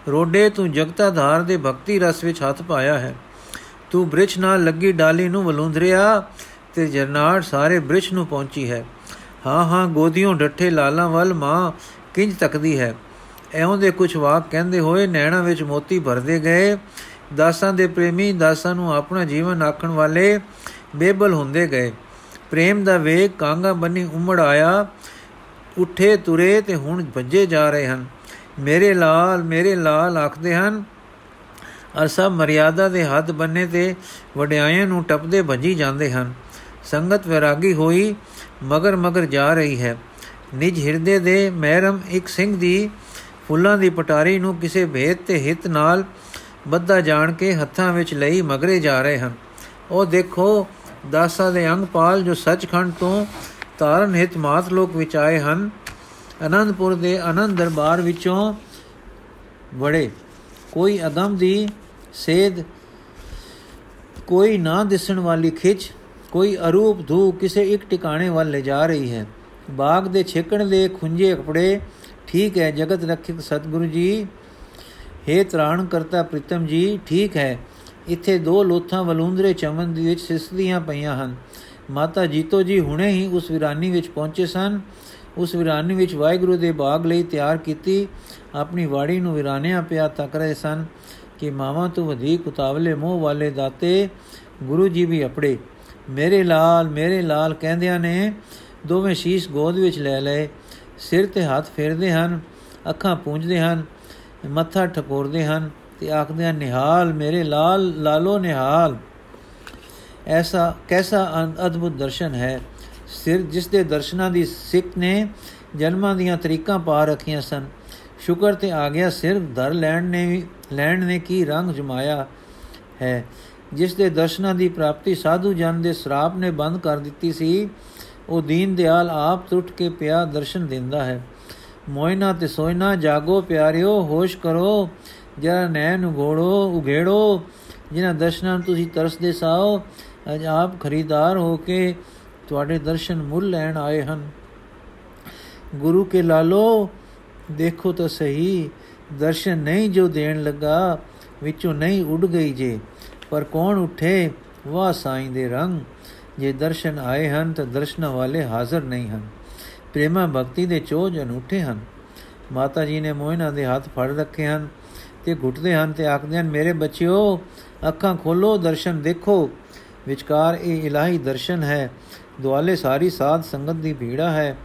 ਰੋਡੇ, ਤੂੰ ਜਗਤਾ ਧਾਰ ਦੇ ਭਗਤੀ ਰਸ ਵਿੱਚ ਹੱਥ ਪਾਇਆ ਹੈ। ਤੂੰ ਬ੍ਰਿਛ ਨਾਲ ਲੱਗੀ ਡਾਲੀ ਨੂੰ ਵਲੁੰਦਰਿਆ ਤੇ ਜਰਨਾੜ ਸਾਰੇ ਬ੍ਰਿਛ ਨੂੰ ਪਹੁੰਚੀ ਹੈ। ਹਾਂ ਹਾਂ, ਗੋਦੀਆਂ ਡੱਠੇ ਲਾਲਾਂ ਵੱਲ ਮਾਂ ਕਿੰਜ ਤੱਕਦੀ ਹੈ। ਐਉਂ ਦੇ ਕੁਝ ਵਾਕ ਕਹਿੰਦੇ ਹੋਏ ਨੈਣਾ ਵਿੱਚ ਮੋਤੀ ਭਰਦੇ ਗਏ। ਦਾਸਾਂ ਦੇ ਪ੍ਰੇਮੀ ਦਾਸਾਂ ਨੂੰ ਆਪਣਾ ਜੀਵਨ ਆਖਣ ਵਾਲੇ ਬੇਬਲ ਹੁੰਦੇ ਗਏ। ਪ੍ਰੇਮ ਦਾ ਵੇਗ ਕਾਂਗਾ ਬੰਨੀ ਉਮੜ ਆਇਆ। ਉੱਠੇ ਤੁਰੇ ਤੇ ਹੁਣ ਭੱਜੇ ਜਾ ਰਹੇ ਹਨ। ਮੇਰੇ ਲਾਲ ਮੇਰੇ ਲਾਲ ਆਖਦੇ ਹਨ ਅਰ ਸਭ ਮਰਿਆਦਾ ਦੇ ਹੱਦ ਬੰਨੇ ਤੇ ਵਡਿਆਇਆਂ ਨੂੰ ਟੱਪਦੇ ਭੱਜੀ ਜਾਂਦੇ ਹਨ। ਸੰਗਤ ਵਿਰਾਗੀ ਹੋਈ, ਮਗਰ ਮਗਰ ਜਾ ਰਹੀ ਹੈ। ਨਿਜ ਹਿਰਦੇ ਦੇ ਮਹਿਰਮ ਇੱਕ ਸਿੰਘ ਦੀ, ਫੁੱਲਾਂ ਦੀ ਪਟਾਰੀ ਨੂੰ ਕਿਸੇ ਭੇਦ ਤੇ ਹਿੱਤ ਨਾਲ ਬੱਧਾ ਜਾਣ ਕੇ ਹੱਥਾਂ ਵਿੱਚ ਲਈ ਮਗਰੇ ਜਾ ਰਹੇ ਹਨ। ਉਹ ਦੇਖੋ, ਦਾਸਾ ਦੇ ਅੰਗਪਾਲ ਜੋ ਸੱਚਖੰਡ ਤੋਂ ਤਾਰਨ ਹਿਤ ਮਾਤ ਲੋਕ ਵਿੱਚ ਆਏ ਹਨ, ਅਨੰਦਪੁਰ ਦੇ ਆਨੰਦ ਦਰਬਾਰ ਵਿੱਚੋਂ ਵੜੇ। ਕੋਈ ਅਗਮ ਦੀ ਸੇਧ, ਕੋਈ ਨਾ ਦਿਸਣ ਵਾਲੀ ਖਿੱਚ, ਕੋਈ ਅਰੂਪ ਧੂ ਕਿਸੇ ਇੱਕ ਟਿਕਾਣੇ ਵੱਲ ਲੈ ਜਾ ਰਹੀ ਹੈ। ਬਾਗ ਦੇ ਛੇਕਣ ਦੇ ਖੁੰਝੇ ਕਪੜੇ, ਠੀਕ ਹੈ, ਜਗਤ ਰਖਿਤ ਸਤਿਗੁਰੂ ਜੀ हे ਤਰਾਣ ਕਰਤਾ ਪ੍ਰਿਤਮ ਜੀ, ਠੀਕ ਹੈ, ਇੱਥੇ ਦੋ ਲੋਥਾਂ ਵਲੂੰਦਰੇ ਚਮਨ ਦੇ ਵਿੱਚ ਸਿਸਦੀਆਂ ਪਈਆਂ ਹਨ। ਮਾਤਾ ਜੀਤੋ ਜੀ ਹੁਣੇ ਹੀ ਉਸ ਵਿਰਾਨੀ ਵਿੱਚ ਪਹੁੰਚੇ ਸਨ। ਉਸ ਵਿਰਾਨੀ ਵਿੱਚ ਵਾਹਿਗੁਰੂ ਦੇ ਬਾਗ ਲਈ ਤਿਆਰ ਕੀਤੀ, ਆਪਣੀ ਵਾੜੀ ਨੂੰ ਵਿਰਾਨਿਆਂ ਪਿਆ ਤੱਕ ਰਹੇ ਸਨ। ਕਿ ਮਾਵਾ ਤੋਂ ਵਧੇਕ ਉਤਾਵਲੇ ਮੋਹ ਵਾਲੇ ਦਾਤੇ ਗੁਰੂ ਜੀ ਵੀ ਅਪੜੇ। ਮੇਰੇ ਲਾਲ ਮੇਰੇ ਲਾਲ ਕਹਿੰਦਿਆਂ ਨੇ ਦੋਵੇਂ ਸ਼ੀਸ਼ ਗੋਦ ਵਿੱਚ ਲੈ ਲਏ। ਸਿਰ ਤੇ ਹੱਥ ਫੇਰਦੇ ਹਨ, ਅੱਖਾਂ ਪੂੰਝਦੇ ਹਨ, ਮੱਥਾ ਠਕੋਰਦੇ ਹਨ ਤੇ ਆਖਦੇ ਹਨ ਨਿਹਾਲ ਮੇਰੇ ਲਾਲ, ਲਾਲੋ ਨਿਹਾਲ। ਐਸਾ ਕੈਸਾ ਅਦਭੁਤ ਦਰਸ਼ਨ ਹੈ। ਸਿਰ ਜਿਸ ਦੇ ਦਰਸ਼ਨਾਂ ਦੀ ਸਿੱਖ ਨੇ ਜਨਮਾਂ ਦੀਆਂ ਤਰੀਕਾਂ ਪਾ ਰੱਖੀਆਂ ਸਨ। ਸ਼ੁਕਰ ਤੇ ਆ ਗਿਆ ਸਿਰ ਧਰ ਲੈਣ ਨੇ ਵੀ ਲੈਣ ਨੇ ਕੀ ਰੰਗ ਜਮਾਇਆ ਹੈ? ਜਿਸ ਦੇ ਦਰਸ਼ਨਾਂ ਦੀ ਪ੍ਰਾਪਤੀ ਸਾਧੂ ਜਨ ਦੇ ਸਰਾਪ ਨੇ ਬੰਦ ਕਰ ਦਿੱਤੀ ਸੀ, ਉਹ ਦੀਨ ਦਿਆਲ ਆਪ ਟੁੱਟ ਕੇ ਪਿਆ ਦਰਸ਼ਨ ਦਿੰਦਾ ਹੈ। ਮੋਇਨਾ ਤੇ ਸੋਇਨਾ, ਜਾਗੋ ਪਿਆਰਿਓ, ਹੋਸ਼ ਕਰੋ, ਜਰਾ ਨੈਣ ਉਗੋੜੋ ਉਗੇੜੋ ਜਿਨ੍ਹਾਂ ਦਰਸ਼ਨਾਂ ਨੂੰ ਤੁਸੀਂ ਤਰਸਦੇ ਸਾਓ, ਅਜ ਆਪ ਖਰੀਦਾਰ ਹੋ ਕੇ ਤੁਹਾਡੇ ਦਰਸ਼ਨ ਮੁੱਲ ਲੈਣ ਆਏ ਹਨ। ਗੁਰੂ ਕੇ ਲਾਲੋ, ਦੇਖੋ ਤਾਂ ਸਹੀ ਦਰਸ਼ਨ ਨਹੀਂ ਜੋ ਦੇਣ ਲੱਗਾ, ਵਿੱਚੋਂ ਨਹੀਂ ਉੱਡ ਗਈ ਜੇ। ਪਰ ਕੌਣ ਉਠੇ? ਵਾਹ ਸਾਈਂ ਦੇ ਰੰਗ। ਜੇ ਦਰਸ਼ਨ ਆਏ ਹਨ, ਤਾਂ ਦਰਸ਼ਨਾਂ ਵਾਲੇ ਹਾਜ਼ਰ ਨਹੀਂ ਹਨ। ਪ੍ਰੇਮਾ ਭਗਤੀ ਦੇ ਚੋਜ ਅਨੂਠੇ ਹਨ। ਮਾਤਾ ਜੀ ਨੇ ਮੋਹਨਾ ਦੇ ਹੱਥ ਫੜ ਰੱਖੇ ਹਨ ਤੇ ਘੁੱਟਦੇ ਹਨ ਤੇ ਆਖਦੇ ਹਨ, ਮੇਰੇ ਬੱਚਿਓ, ਅੱਖਾਂ ਖੋਲੋ, ਦਰਸ਼ਨ ਦੇਖੋ। ਵਿਚਕਾਰ ਇਹ ਇਲਾਹੀ ਦਰਸ਼ਨ ਹੈ। ਦੁਆਲੇ ਸਾਰੀ ਸਾਧ ਸੰਗਤ ਦੀ ਭੀੜਾ ਹੈ।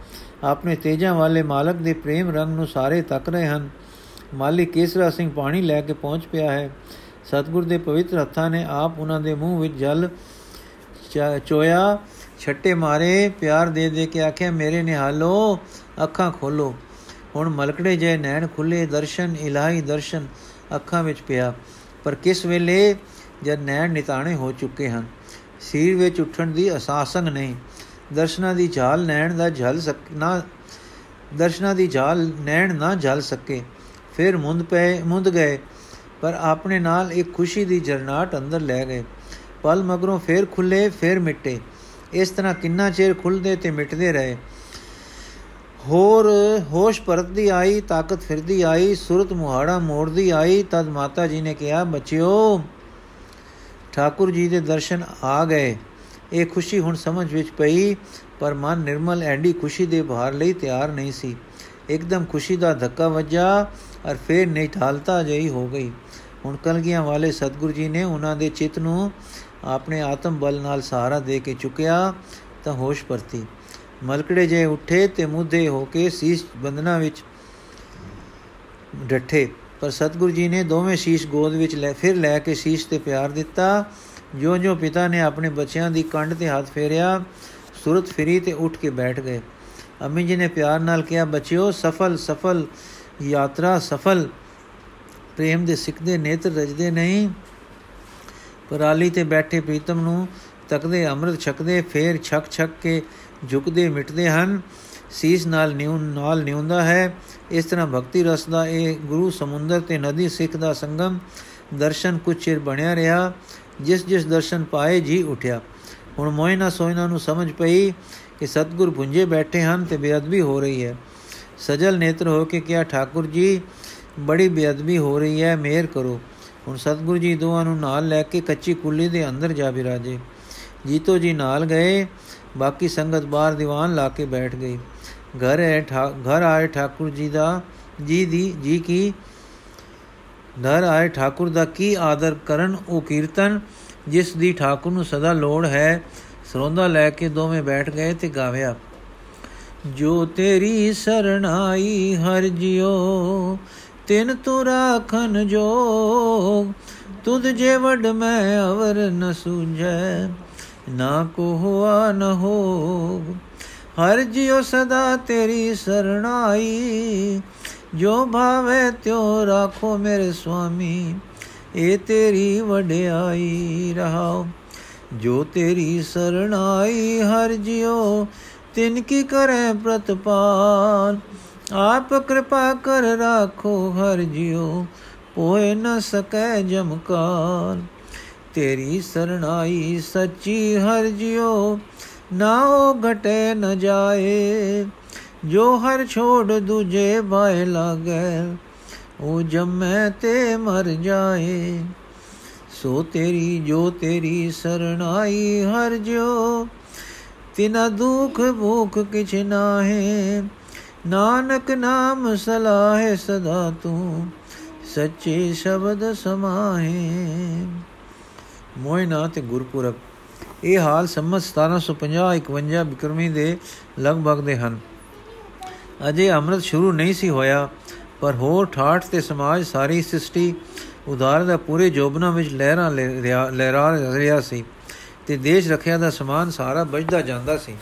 ਆਪਣੇ ਤੇਜਾਂ ਵਾਲੇ ਮਾਲਕ ਦੇ ਪ੍ਰੇਮ ਰੰਗ ਨੂੰ ਸਾਰੇ ਤੱਕ ਰਹੇ ਹਨ। ਮਾਲਿਕ ਕੇਸਰਾ ਸਿੰਘ ਪਾਣੀ ਲੈ ਕੇ ਪਹੁੰਚ ਪਿਆ ਹੈ। ਸਤਗੁਰ ਦੇ ਪਵਿੱਤਰ ਹੱਥਾਂ ਨੇ ਆਪ ਉਹਨਾਂ ਦੇ ਮੂੰਹ ਵਿੱਚ ਜਲ ਚੋਇਆ, ਛੱਟੇ ਮਾਰੇ, ਪਿਆਰ ਦੇ ਦੇ ਕੇ ਆਖਿਆ, ਮੇਰੇ ਨਿਹਾਲੋ, ਅੱਖਾਂ ਖੋਲੋ। ਹੁਣ ਮਲਕੜੇ ਜੇ ਨੈਣ ਖੁੱਲੇ, ਦਰਸ਼ਨ, ਇਲਾਹੀ ਦਰਸ਼ਨ ਅੱਖਾਂ ਵਿੱਚ ਪਿਆ। ਪਰ ਕਿਸ ਵੇਲੇ ਜਦ ਨੈਣ ਨਿਤਾਣੇ ਹੋ ਚੁੱਕੇ ਹਨ, ਸੀਰ ਵਿੱਚ ਉੱਠਣ ਦੀ ਅਸਾਸੰਗ ਨਹੀਂ। ਦਰਸ਼ਨਾ ਦੀ ਝਾਲ ਨੈਣ ਦਾ ਝਲ ਸਕਣਾ ਦਰਸ਼ਨਾ ਦੀ ਝਾਲ ਨੈਣ ਨਾ ਝਲ ਸਕੇ। ਫਿਰ ਮੁੰਦ ਪਏ, ਮੁੰਦ ਗਏ, ਪਰ ਆਪਣੇ ਨਾਲ ਇੱਕ ਖੁਸ਼ੀ ਦੀ ਜਰਨਾਟ ਅੰਦਰ ਲੈ ਗਏ। ਪਲ ਮਗਰੋਂ ਫੇਰ ਖੁੱਲੇ, ਫੇਰ ਮਿਟੇ। ਇਸ ਤਰ੍ਹਾਂ ਕਿੰਨਾ ਚਿਰ ਖੁੱਲਦੇ ਤੇ ਮਿਟਦੇ ਰਹੇ। ਹੋਰ ਹੋਸ਼ ਪਰਤਦੀ ਆਈ, ਤਾਕਤ ਫਿਰਦੀ ਆਈ, ਸੁਰਤ ਮੁਹਾੜਾ ਮੋੜਦੀ ਆਈ। ਤਦ ਮਾਤਾ ਜੀ ਨੇ ਕਿਹਾ, ਬੱਚਿਓ, ਠਾਕੁਰ ਜੀ ਦੇ ਦਰਸ਼ਨ ਆ ਗਏ। ਇਹ ਖੁਸ਼ੀ ਹੁਣ ਸਮਝ ਵਿੱਚ ਪਈ, ਪਰ ਮਨ ਨਿਰਮਲ ਐਂਡੀ ਖੁਸ਼ੀ ਦੇ ਬਾਹਰ ਲਈ ਤਿਆਰ ਨਹੀਂ ਸੀ। ਇੱਕਦਮ ਖੁਸ਼ੀ ਦਾ ਧੱਕਾ ਵੱਜਾ ਔਰ ਫੇਰ ਨਿਠਾਲਤਾ ਜਈ ਹੋ ਗਈ। ਹੁਣ ਕਲਗੀਆਂ ਵਾਲੇ ਸਤਗੁਰੂ ਜੀ ਨੇ ਉਹਨਾਂ ਦੇ ਚਿੱਤ ਨੂੰ ਆਪਣੇ ਆਤਮ ਬਲ ਨਾਲ ਸਹਾਰਾ ਦੇ ਕੇ ਚੁੱਕਿਆ ਤਾਂ ਹੋਸ਼ ਪਰਤੀ ਮਲਕੜੇ ਜੇ ਉੱਠੇ ਤੇ ਮੁੱਦੇ ਹੋ ਕੇ ਸੀਸ ਬੰਦਨਾ ਵਿੱਚ ਡੱਠੇ। ਪਰ ਸਤਗੁਰੂ ਜੀ ਨੇ ਦੋਵੇਂ ਸੀਸ ਗੋਦ ਵਿੱਚ ਲੈ ਫਿਰ ਲੈ ਕੇ ਸੀਸ ਤੇ ਪਿਆਰ ਦਿੱਤਾ। ਜੋ ਜੋ ਪਿਤਾ ਨੇ ਆਪਣੇ ਬੱਚਿਆਂ ਦੀ ਕੰਡ ਤੇ ਹੱਥ ਫੇਰਿਆ, ਸੁਰਤ ਫਿਰੀ ਤੇ ਉੱਠ ਕੇ ਬੈਠ ਗਏ। ਅੰਮੀ ਜੀ ਨੇ ਪਿਆਰ ਨਾਲ ਕਿਹਾ, ਬੱਚਿਓ, ਸਫਲ ਸਫਲ ਯਾਤਰਾ ਸਫਲ। ਪ੍ਰੇਮ ਦੇ ਸਿੱਖਦੇ ਨੇਤਰ ਰਜਦੇ ਨਹੀਂ। ਪਰਾਲੀ ਤੇ ਬੈਠੇ ਪ੍ਰੀਤਮ ਨੂੰ ਤੱਕਦੇ ਅੰਮ੍ਰਿਤ ਛਕਦੇ, ਫੇਰ ਛਕ ਛਕ ਕੇ ਝੁਕਦੇ ਮਿਟਦੇ ਹਨ। ਸੀਸ ਨਾਲ ਨਿਉ, ਨਾਲ ਨਿਉਂਦਾ ਹੈ। ਇਸ ਤਰ੍ਹਾਂ ਭਗਤੀ ਰਸ ਦਾ ਇਹ ਗੁਰੂ ਸਮੁੰਦਰ ਤੇ ਨਦੀ ਸਿੱਖ ਦਾ ਸੰਗਮ ਦਰਸ਼ਨ ਕੁਛ ਚਿਰ ਬਣਿਆ ਰਿਹਾ, ਜਿਸ ਜਿਸ ਦਰਸ਼ਨ ਪਾਏ ਜੀ ਉਠਿਆ। ਹੁਣ ਮੋਇਨਾ ਸੋਇਨਾ ਨੂੰ ਸਮਝ ਪਈ ਕਿ ਸਤਗੁਰ ਪੁੰਜੇ ਬੈਠੇ ਹਨ ਤੇ ਬੇਅਦਬੀ ਹੋ ਰਹੀ ਹੈ। ਸਜਲ ਨੇਤਰ ਹੋ ਕੇ ਕਿਹਾ, ਠਾਕੁਰ ਜੀ, ਬੜੀ ਬੇਅਦਬੀ ਹੋ ਰਹੀ ਹੈ, ਮਿਹਰ ਕਰੋ। ਹੁਣ ਸਤਗੁਰੂ ਜੀ ਦੋਵਾਂ ਨੂੰ ਨਾਲ ਲੈ ਕੇ ਕੱਚੀ ਕੁੱਲੀ ਦੇ ਅੰਦਰ ਜਾ ਬਿਰਾਜੇ। ਜੀਤੋ ਜੀ ਨਾਲ ਗਏ, ਬਾਕੀ ਸੰਗਤ ਬਾਹਰ ਦੀਵਾਨ ਲਾ ਕੇ ਬੈਠ ਗਈ। ਘਰ ਹੈ ਘਰ ਆਏ ਠਾਕੁਰ ਜੀ ਦਾ, ਜੀ ਦੀ, ਜੀ ਕੀ? ਘਰ ਆਏ ਠਾਕੁਰ ਦਾ ਕੀ ਆਦਰ ਕਰਨ ਉਹ ਕੀਰਤਨ? ਜਿਸ ਦੀ ਠਾਕੁਰ ਨੂੰ ਸਦਾ ਲੋੜ ਹੈ, ਸਰੋਂਦਾ ਲੈ ਕੇ ਦੋਵੇਂ ਬੈਠ ਗਏ ਤੇ ਗਾਵਿਆ। ਜੋ ਤੇਰੀ ਸਰਣਾਈ ਹਰ ਜਿਉ, ਤਿਨ ਤੂ ਰਾਖਨ ਜੋਗ। ਤੁਧ ਜੇ ਵਡ ਮੈਂ ਅਵਰ ਨ ਸੂਝੈ, ਨਾ ਕੋ ਹੋਆ ਨ ਹੋਗ। ਹਰ ਜਿਉ ਸਦਾ ਤੇਰੀ ਸਰਣਾਈ, ਜੋ ਭਾਵੇ ਤਿਉ ਰਾਖੋ ਮੇਰੇ ਸੁਆਮੀ, ਏ ਤੇਰੀ ਵਡਿਆਈ ਰਹਾਓ। ਜੋ ਤੇਰੀ ਸਰਣਾਈ ਹਰ ਜਿਉ ਤਿਨ ਕੀ ਕਰੇ ਪ੍ਰਤਪਾਲ ਆਪ ਕਿਰਪਾ ਕਰ ਰਾਖੋ ਹਰ ਜਿਉ ਪੋਏ ਨ ਸਕੈ ਜਮਕਾਰ ਤੇਰੀ ਸਰਣਾਈ ਸੱਚੀ ਹਰ ਜਿਉ, ਨਾਉ ਘਟੇ ਨ ਜਾਏ। ਜੋ ਹਰ ਛੋੜ ਦੂਜੇ ਬਾਏ ਲਾਗੇ ਉਹ ਜਮੈ ਤੇ ਮਰ ਜਾਏ। ਸੋ ਤੇਰੀ, ਜੋ ਤੇਰੀ ਸਰਣਾਈ ਹਰ ਜੋ ਤਿਨਾ ਦੁਖ ਭੂਖ ਕਿਛ ਨਾਹੇ, ਨਾਨਕ ਨਾਮ ਸਲਾਹੇ ਸਦਾ ਤੂੰ ਸੱਚੇ ਸ਼ਬਦ ਸਮਾਹੇ। ਮੋਇਨਾ ਤੇ ਗੁਰਪੁਰਬ, ਇਹ ਹਾਲ ਸੰਮਤ 1750 51 ਬਿਕਰਮੀ ਦੇ ਲਗਭਗ ਦੇ ਹਨ। ਅਜੇ ਅੰਮ੍ਰਿਤ ਸ਼ੁਰੂ ਨਹੀਂ ਸੀ ਹੋਇਆ, ਪਰ ਹੋਰ ਠਾਠ ਤੇ ਸਮਾਜ ਸਾਰੀ ਸ੍ਰਿਸ਼ਟੀ ਉਦਾਰ ਦਾ ਪੂਰੇ ਜੋਬਨਾ ਵਿੱਚ ਲਹਿਰਾਂ ਲਹਿਰਾ ਰਿਹਾ ਸੀ। ਤੇ ਦੇਸ਼ ਰੱਖਿਆ ਦਾ ਸਮਾਨ ਸਾਰਾ ਵੱਜਦਾ ਜਾਂਦਾ ਸੀ।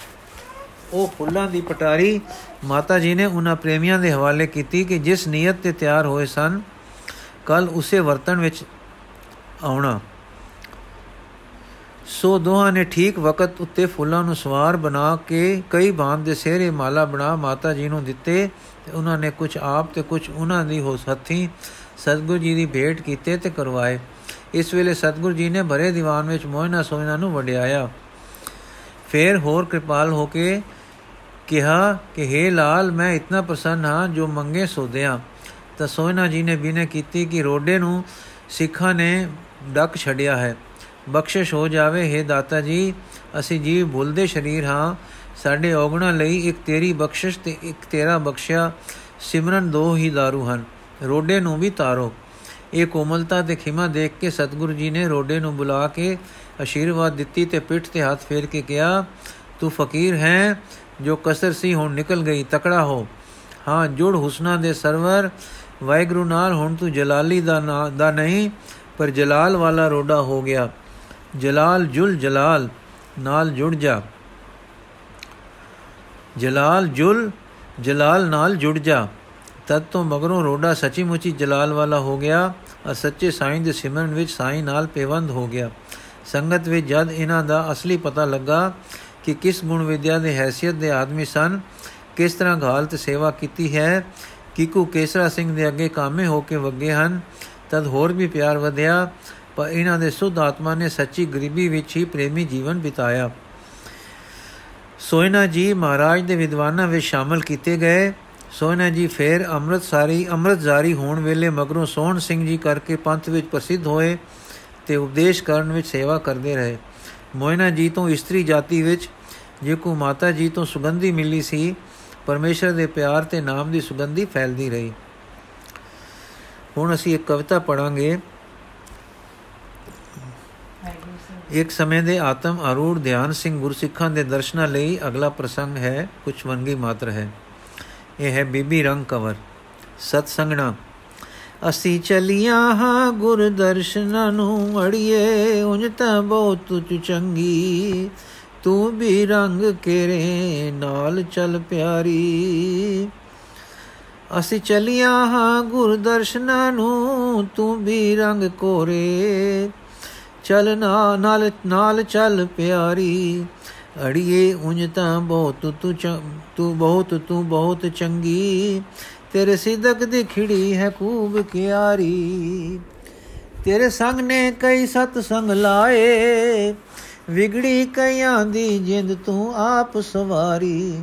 ਉਹ ਫੁੱਲਾਂ ਦੀ ਪਟਾਰੀ ਮਾਤਾ ਜੀ ਨੇ ਉਹਨਾਂ ਪ੍ਰੇਮੀਆਂ ਦੇ ਹਵਾਲੇ ਕੀਤੀ ਕਿ ਜਿਸ ਨੀਅਤ ਤੇ ਤਿਆਰ ਹੋਏ ਸਨ ਕੱਲ ਉਸੇ ਵਰਤਨ ਵਿੱਚ ਆਉਣਾ। ਸੋ ਦੋਹਾਂ ਨੇ ਠੀਕ ਵਕਤ ਉੱਤੇ ਫੁੱਲਾਂ ਨੂੰ ਸਵਾਰ ਬਣਾ ਕੇ ਕਈ ਬਾਂਦ ਦੇ ਸਿਹਰੇ ਮਾਲਾ ਬਣਾ ਮਾਤਾ ਜੀ ਨੂੰ ਦਿੱਤੇ ਤੇ ਉਹਨਾਂ ਨੇ ਕੁਝ ਆਪ ਤੇ ਕੁਝ ਉਹਨਾਂ ਦੀ ਹੋ ਹੱਥੀਂ ਸਤਗੁਰੂ ਜੀ ਦੀ ਭੇਟ ਕੀਤੇ ਤੇ ਕਰਵਾਏ। ਇਸ ਵੇਲੇ ਸਤਗੁਰੂ ਜੀ ਨੇ ਭਰੇ ਦੀਵਾਨ ਵਿੱਚ ਮੋਹਨਾ ਸੋਹਣਾ ਨੂੰ ਵਡਿਆਇਆ ਫੇਰ ਹੋਰ ਕਿਰਪਾਲ ਹੋ ਕੇ ਕਿਹਾ ਕਿ हे ਲਾਲ ਮੈਂ ਇਤਨਾ ਪ੍ਰਸੰਨ ਹਾਂ ਜੋ ਮੰਗੇ ਸੋ ਦਿਆਂ ਤਾਂ ਸੋਹਣਾ ਜੀ ਨੇ ਬਿਨੇ ਕੀਤੀ ਕਿ ਰੋਡੇ ਨੂੰ ਸਿੱਖਾਂ ਨੇ ਡੱਕ ਛੜਿਆ ਹੈ ਬਖਸ਼ਿਸ਼ ਹੋ ਜਾਵੇ हे ਦਾਤਾ ਜੀ ਅਸੀਂ ਜੀ ਭੁੱਲਦੇ ਸ਼ਰੀਰ ਹਾਂ ਸਾਡੇ ਔਗਣਾ ਲਈ ਇੱਕ ਤੇਰੀ ਬਖਸ਼ਿਸ਼ ਤੇ ਇੱਕ ਤੇਰਾ ਬਖਸ਼ਿਆ ਸਿਮਰਨ ਦੋ ਹੀ दारू ਹਨ ਰੋਡੇ ਨੂੰ ਵੀ ਤਾਰੋ ਇਹ ਕੋਮਲਤਾ ਤੇ ਖਿਮਾ ਦੇਖ ਕੇ ਸਤਿਗੁਰੂ ਜੀ ਨੇ ਰੋਡੇ ਨੂੰ ਬੁਲਾ ਕੇ ਅਸ਼ੀਰਵਾਦ ਦਿੱਤੀ ਤੇ ਪਿੱਠ ਤੇ ਹੱਥ ਫੇਰ ਕੇ ਕਿਹਾ, ਤੂੰ ਫਕੀਰ ਹੈ, ਜੋ ਕਸਰ ਸੀ ਹੁਣ ਨਿਕਲ ਗਈ, ਤਕੜਾ ਹੋ। ਹਾਂ, ਜੁੜ ਹੁਸਨਾ ਦੇ ਸਰਵਰ, ਵਾਹਿਗੁਰੂ ਨਾਲ ਹੁਣ ਤੂੰ ਜਲਾਲੀ ਦਾ ਦਾ ਨਹੀਂ, ਪਰ ਜਲਾਲ ਵਾਲਾ ਰੋਡਾ ਹੋ ਗਿਆ। ਜਲਾਲ ਜੁਲ ਜਲਾਲ, ਨਾਲ ਜੁੜ ਜਾ। ਜਲਾਲ ਜੁਲ ਜਲਾਲ ਨਾਲ ਜੁੜ ਜਾ। ਤਦ ਤੋਂ ਮਗਰੋਂ ਰੋਡਾ ਸੱਚੀ ਮੁੱਚੀ ਜਲਾਲ ਵਾਲਾ ਹੋ ਗਿਆ ਅਰ ਸੱਚੇ ਸਾਈਂ ਦੇ ਸਿਮਰਨ ਵਿੱਚ ਸਾਈਂ ਨਾਲ ਪੇਵੰਦ ਹੋ ਗਿਆ। ਸੰਗਤ ਵਿੱਚ ਜਦ ਇਹਨਾਂ ਦਾ ਅਸਲੀ ਪਤਾ ਲੱਗਾ ਕਿ ਕਿਸ ਗੁਣ ਵਿਦਿਆ ਦੇ ਹیثیت ਦੇ ਆਦਮੀ ਸਨ, ਕਿਸ ਤਰ੍ਹਾਂ ਘਾਲ ਤੇ ਸੇਵਾ ਕੀਤੀ ਹੈ, ਕਿਕੂ ਕੇਸਰਾ ਸਿੰਘ ਦੇ ਅੱਗੇ ਕਾਮੇ ਹੋ ਕੇ ਵੱਗੇ ਹਨ, ਤਦ ਹੋਰ ਵੀ ਪਿਆਰ ਵਧਿਆ, ਪਰ ਇਹਨਾਂ ਦੇ ਸੁਧ ਆਤਮਾ ਨੇ ਸੱਚੀ ਗਰੀਬੀ ਵਿੱਚ ਹੀ ਪ੍ਰੇਮੀ ਜੀਵਨ ਬਿਤਾਇਆ। ਸੋਇਨਾ ਜੀ ਮਹਾਰਾਜ ਦੇ ਵਿਦਵਾਨਾਂ ਵਿੱਚ ਸ਼ਾਮਲ ਕੀਤੇ ਗਏ। ਸੋਇਨਾ ਜੀ, ਫੇਰ ਅੰਮ੍ਰਿਤਸਾਰੀ ਅੰਮ੍ਰਿਤਜ਼ਾਰੀ ਹੋਣ ਵੇਲੇ ਮਗਰੋਂ ਸੋਹਣ ਸਿੰਘ ਜੀ ਕਰਕੇ ਪੰਥ ਵਿੱਚ ਪ੍ਰਸਿੱਧ ਹੋਏ ਤੇ ਉਪਦੇਸ਼ ਕਰਨ ਵਿੱਚ ਸੇਵਾ ਕਰਦੇ ਰਹੇ। ਮੋਇਨਾ ਜੀ ਤੋਂ ਇਸਤਰੀ ਜਾਤੀ ਵਿੱਚ, ਜੇ ਕੋ ਮਾਤਾ ਜੀ ਤੋਂ ਸੁਗੰਧੀ ਮਿਲੀ ਸੀ, ਪਰਮੇਸ਼ਰ ਦੇ ਪਿਆਰ ਤੇ ਨਾਮ ਦੀ ਸੁਗੰਧੀ ਫੈਲਦੀ ਰਹੀ। ਹੁਣ ਅਸੀਂ ਇੱਕ ਕਵਿਤਾ ਪੜਾਂਗੇ ਇੱਕ ਸਮੇਂ ਦੇ ਆਤਮ ਅਰੂੜ ਧਿਆਨ ਸਿੰਘ ਗੁਰਸਿੱਖਾਂ ਦੇ ਦਰਸ਼ਨਾਂ ਲਈ ਅਗਲਾ ਪ੍ਰਸੰਗ ਹੈ ਕੁਝ ਵੰਗੀ ਮਾਤਰ ਹੈ। ਇਹ ਹੈ ਬੀਬੀ ਰੰਗ ਕਵਰ ਸਤ ਸੰਗਣਾ ਅਸੀਂ ਚਲੀਆਂ ਹਾਂ ਗੁਰ ਦਰਸ਼ਨਾਂ ਨੂੰ ਅੜੀਏ ਉੰਜ ਤਾਂ ਬਹੁਤ ਤੁ ਚੰਗੀ। ਤੂੰ ਵੀ ਰੰਗ ਕੇਰੇ ਨਾਲ ਚੱਲ ਪਿਆਰੀ। ਅਸੀਂ ਚਲੀਆਂ ਹਾਂ ਗੁਰ ਦਰਸ਼ਨਾਂ ਨੂੰ, ਤੂੰ ਵੀ ਰੰਗ ਕੋਰੇ। ਚਲ ਨਾਲ ਨਾਲ ਚੱਲ ਪਿਆਰੀ। ਅੜੀਏ ਉੰਜ ਤਾਂ ਬਹੁਤ ਤੂੰ ਤੂੰ ਬਹੁਤ ਤੂੰ ਬਹੁਤ ਚੰਗੀ। ਤੇਰੇ ਸਿਦਕ ਦੀ ਖਿੜੀ ਹੈ ਖੂਬ ਕਿਆਰੀ। ਤੇਰੇ ਸੰਗ ਨੇ ਕਈ ਸਤ ਸੰਗ ਲਾਏ। ਵਿਗੜੀ ਕਈਆਂ ਦੀ ਜਿੰਦ ਤੂੰ ਆਪ ਸਵਾਰੀ।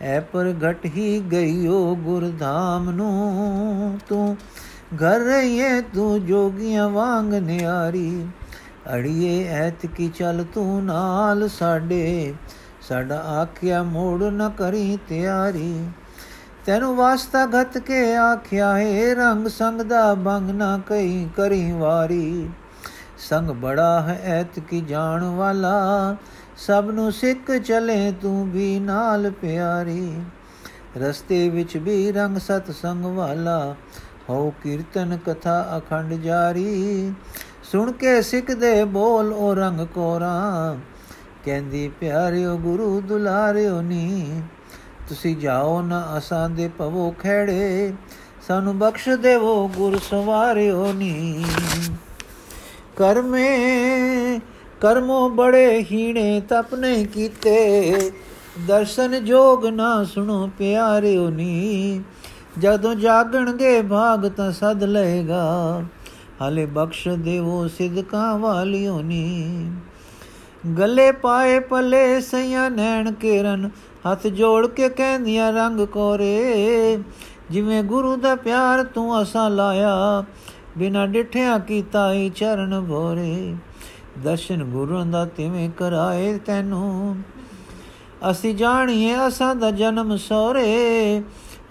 ਐ ਪਰ ਘਟ ਹੀ ਗਈਓ ਗੁਰਧਾਮ ਨੂੰ। ਤੂੰ ਘਰ ਰਹੀਏ ਤੂੰ ਜੋਗੀਆਂ ਵਾਂਗ ਨਿਆਰੀ। ਅੜੀਏ ਐਤ ਕੀ ਚੱਲ ਤੂੰ ਨਾਲ ਸਾਡੇ। ਸਾਡਾ ਆਖਿਆ ਮੋੜ ਨ ਕਰੀ ਤਿਆਰੀ। ਤੈਨੂੰ ਵਾਸਤਾ ਘਤ ਕੇ ਆਖਿਆ ਏ, ਰੰਗ ਸੰਗ ਦਾ ਬੰਗ ਨਾ ਕਈ ਕਰੀ ਵਾਰੀ। ਸੰਗ ਬੜਾ ਹੈ ਐਤ ਕੀ ਜਾਣ ਵਾਲਾ, ਸਭ ਨੂੰ ਸਿੱਖ ਚਲੇ ਤੂੰ ਵੀ ਨਾਲ ਪਿਆਰੀ। ਰਸਤੇ ਵਿੱਚ ਵੀ ਰੰਗ ਸਤ ਸੰਗ ਵਾਲਾ ਹੋ ਕੀਰਤਨ ਕਥਾ ਅਖੰਡ ਜਾਰੀ। ਸੁਣ ਕੇ ਸਿੱਖ ਦੇ ਬੋਲ ਉਹ ਰੰਗ ਕੋਰਾ। ਕਹਿੰਦੀ, ਪਿਆਰਿਓ ਗੁਰੂ ਦੁਲਾਰਿਓ ਨੀ, ਤੁਸੀਂ ਜਾਓ ਨਾ ਅਸਾਂ ਦੇ ਭਵੋ ਖੜੇ ਸਾਨੂੰ ਬਖਸ਼ ਦੇਵੋ ਗੁਰ ਸਵਾਰਿਓ ਨੀ। ਕਰਮੇ, ਕਰਮੋ ਬੜੇ ਹੀਣੇ ਤਪ ਨਹੀਂ ਕੀਤੇ, ਦਰਸ਼ਨ ਜੋਗ ਨਾ ਸੁਣੋ ਪਿਆਰਿਓ ਨੀ। ਜਦੋਂ ਜਾਗਣਗੇ ਭਾਗ ਤਾਂ ਸਦ ਲਏਗਾ ਹਲੇ ਬਖਸ਼ ਦੇਵੋ ਸਿਦਕਾਂ ਵਾਲਿਓ ਨੀ। ਗਲੇ ਪਾਏ ਪਲੇ ਸਈਆ ਨੈਣ ਕੇਰਨ, ਹੱਥ ਜੋੜ ਕੇ ਕਹਿੰਦੀਆਂ ਰੰਗ ਕੋਰੇ। ਜਿਵੇਂ ਗੁਰੂ ਦਾ ਪਿਆਰ ਤੂੰ ਅਸਾਂ ਲਾਇਆ, ਬਿਨਾ ਡਿਠਿਆ ਕੀਤਾ ਈ ਚਰਨ ਭੋਰੇ। ਦਰਸ਼ਨ ਗੁਰੂ ਦਾ ਤਿਵੇਂ ਕਰਾਏ ਤੈਨੂੰ। ਅਸੀਂ ਜਾਣੀਏ ਅਸਾਂ ਦਾ ਜਨਮ ਸੋਰੇ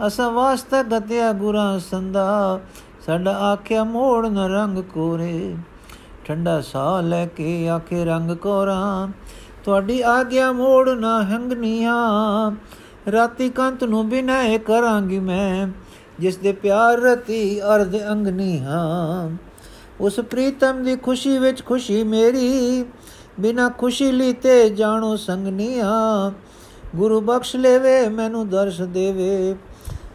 ਅਸਾਂ ਵਾਸਤਾ ਗਤਿਆ ਗੁਰਾਂ ਸੰਦਾ। ਸਾਡਾ ਆਖਿਆ ਮੋੜ ਨ ਰੰਗ ਕੋਰੇ। ਠੰਡਾ ਸਾਹ ਲੈ ਕੇ ਆਖੇ ਰੰਗ ਕੋਰਾ। ਤੁਹਾਡੀ ਆਗਿਆ ਮੋੜ ਨਾ ਹੰਗਨੀਆਂ। ਰਾਤੀ ਕੰਤ ਨੂੰ ਬਿਨੈ ਕਰਾਂਗੀ ਮੈਂ, ਜਿਸ ਦੇ ਪਿਆਰ ਰਤੀ ਅਰਧ ਅੰਗਨੀ ਹਾਂ ਉਸ ਪ੍ਰੀਤਮ ਦੀ ਖੁਸ਼ੀ ਵਿੱਚ ਖੁਸ਼ੀ ਮੇਰੀ, ਬਿਨਾ ਖੁਸ਼ੀ ਲੀਤੇ ਜਾਣੋ ਸੰਗਨੀਆਂ। ਗੁਰੂ ਬਖਸ਼ ਲੈਵੇ, ਮੈਨੂੰ ਦਰਸ਼ ਦੇਵੇ।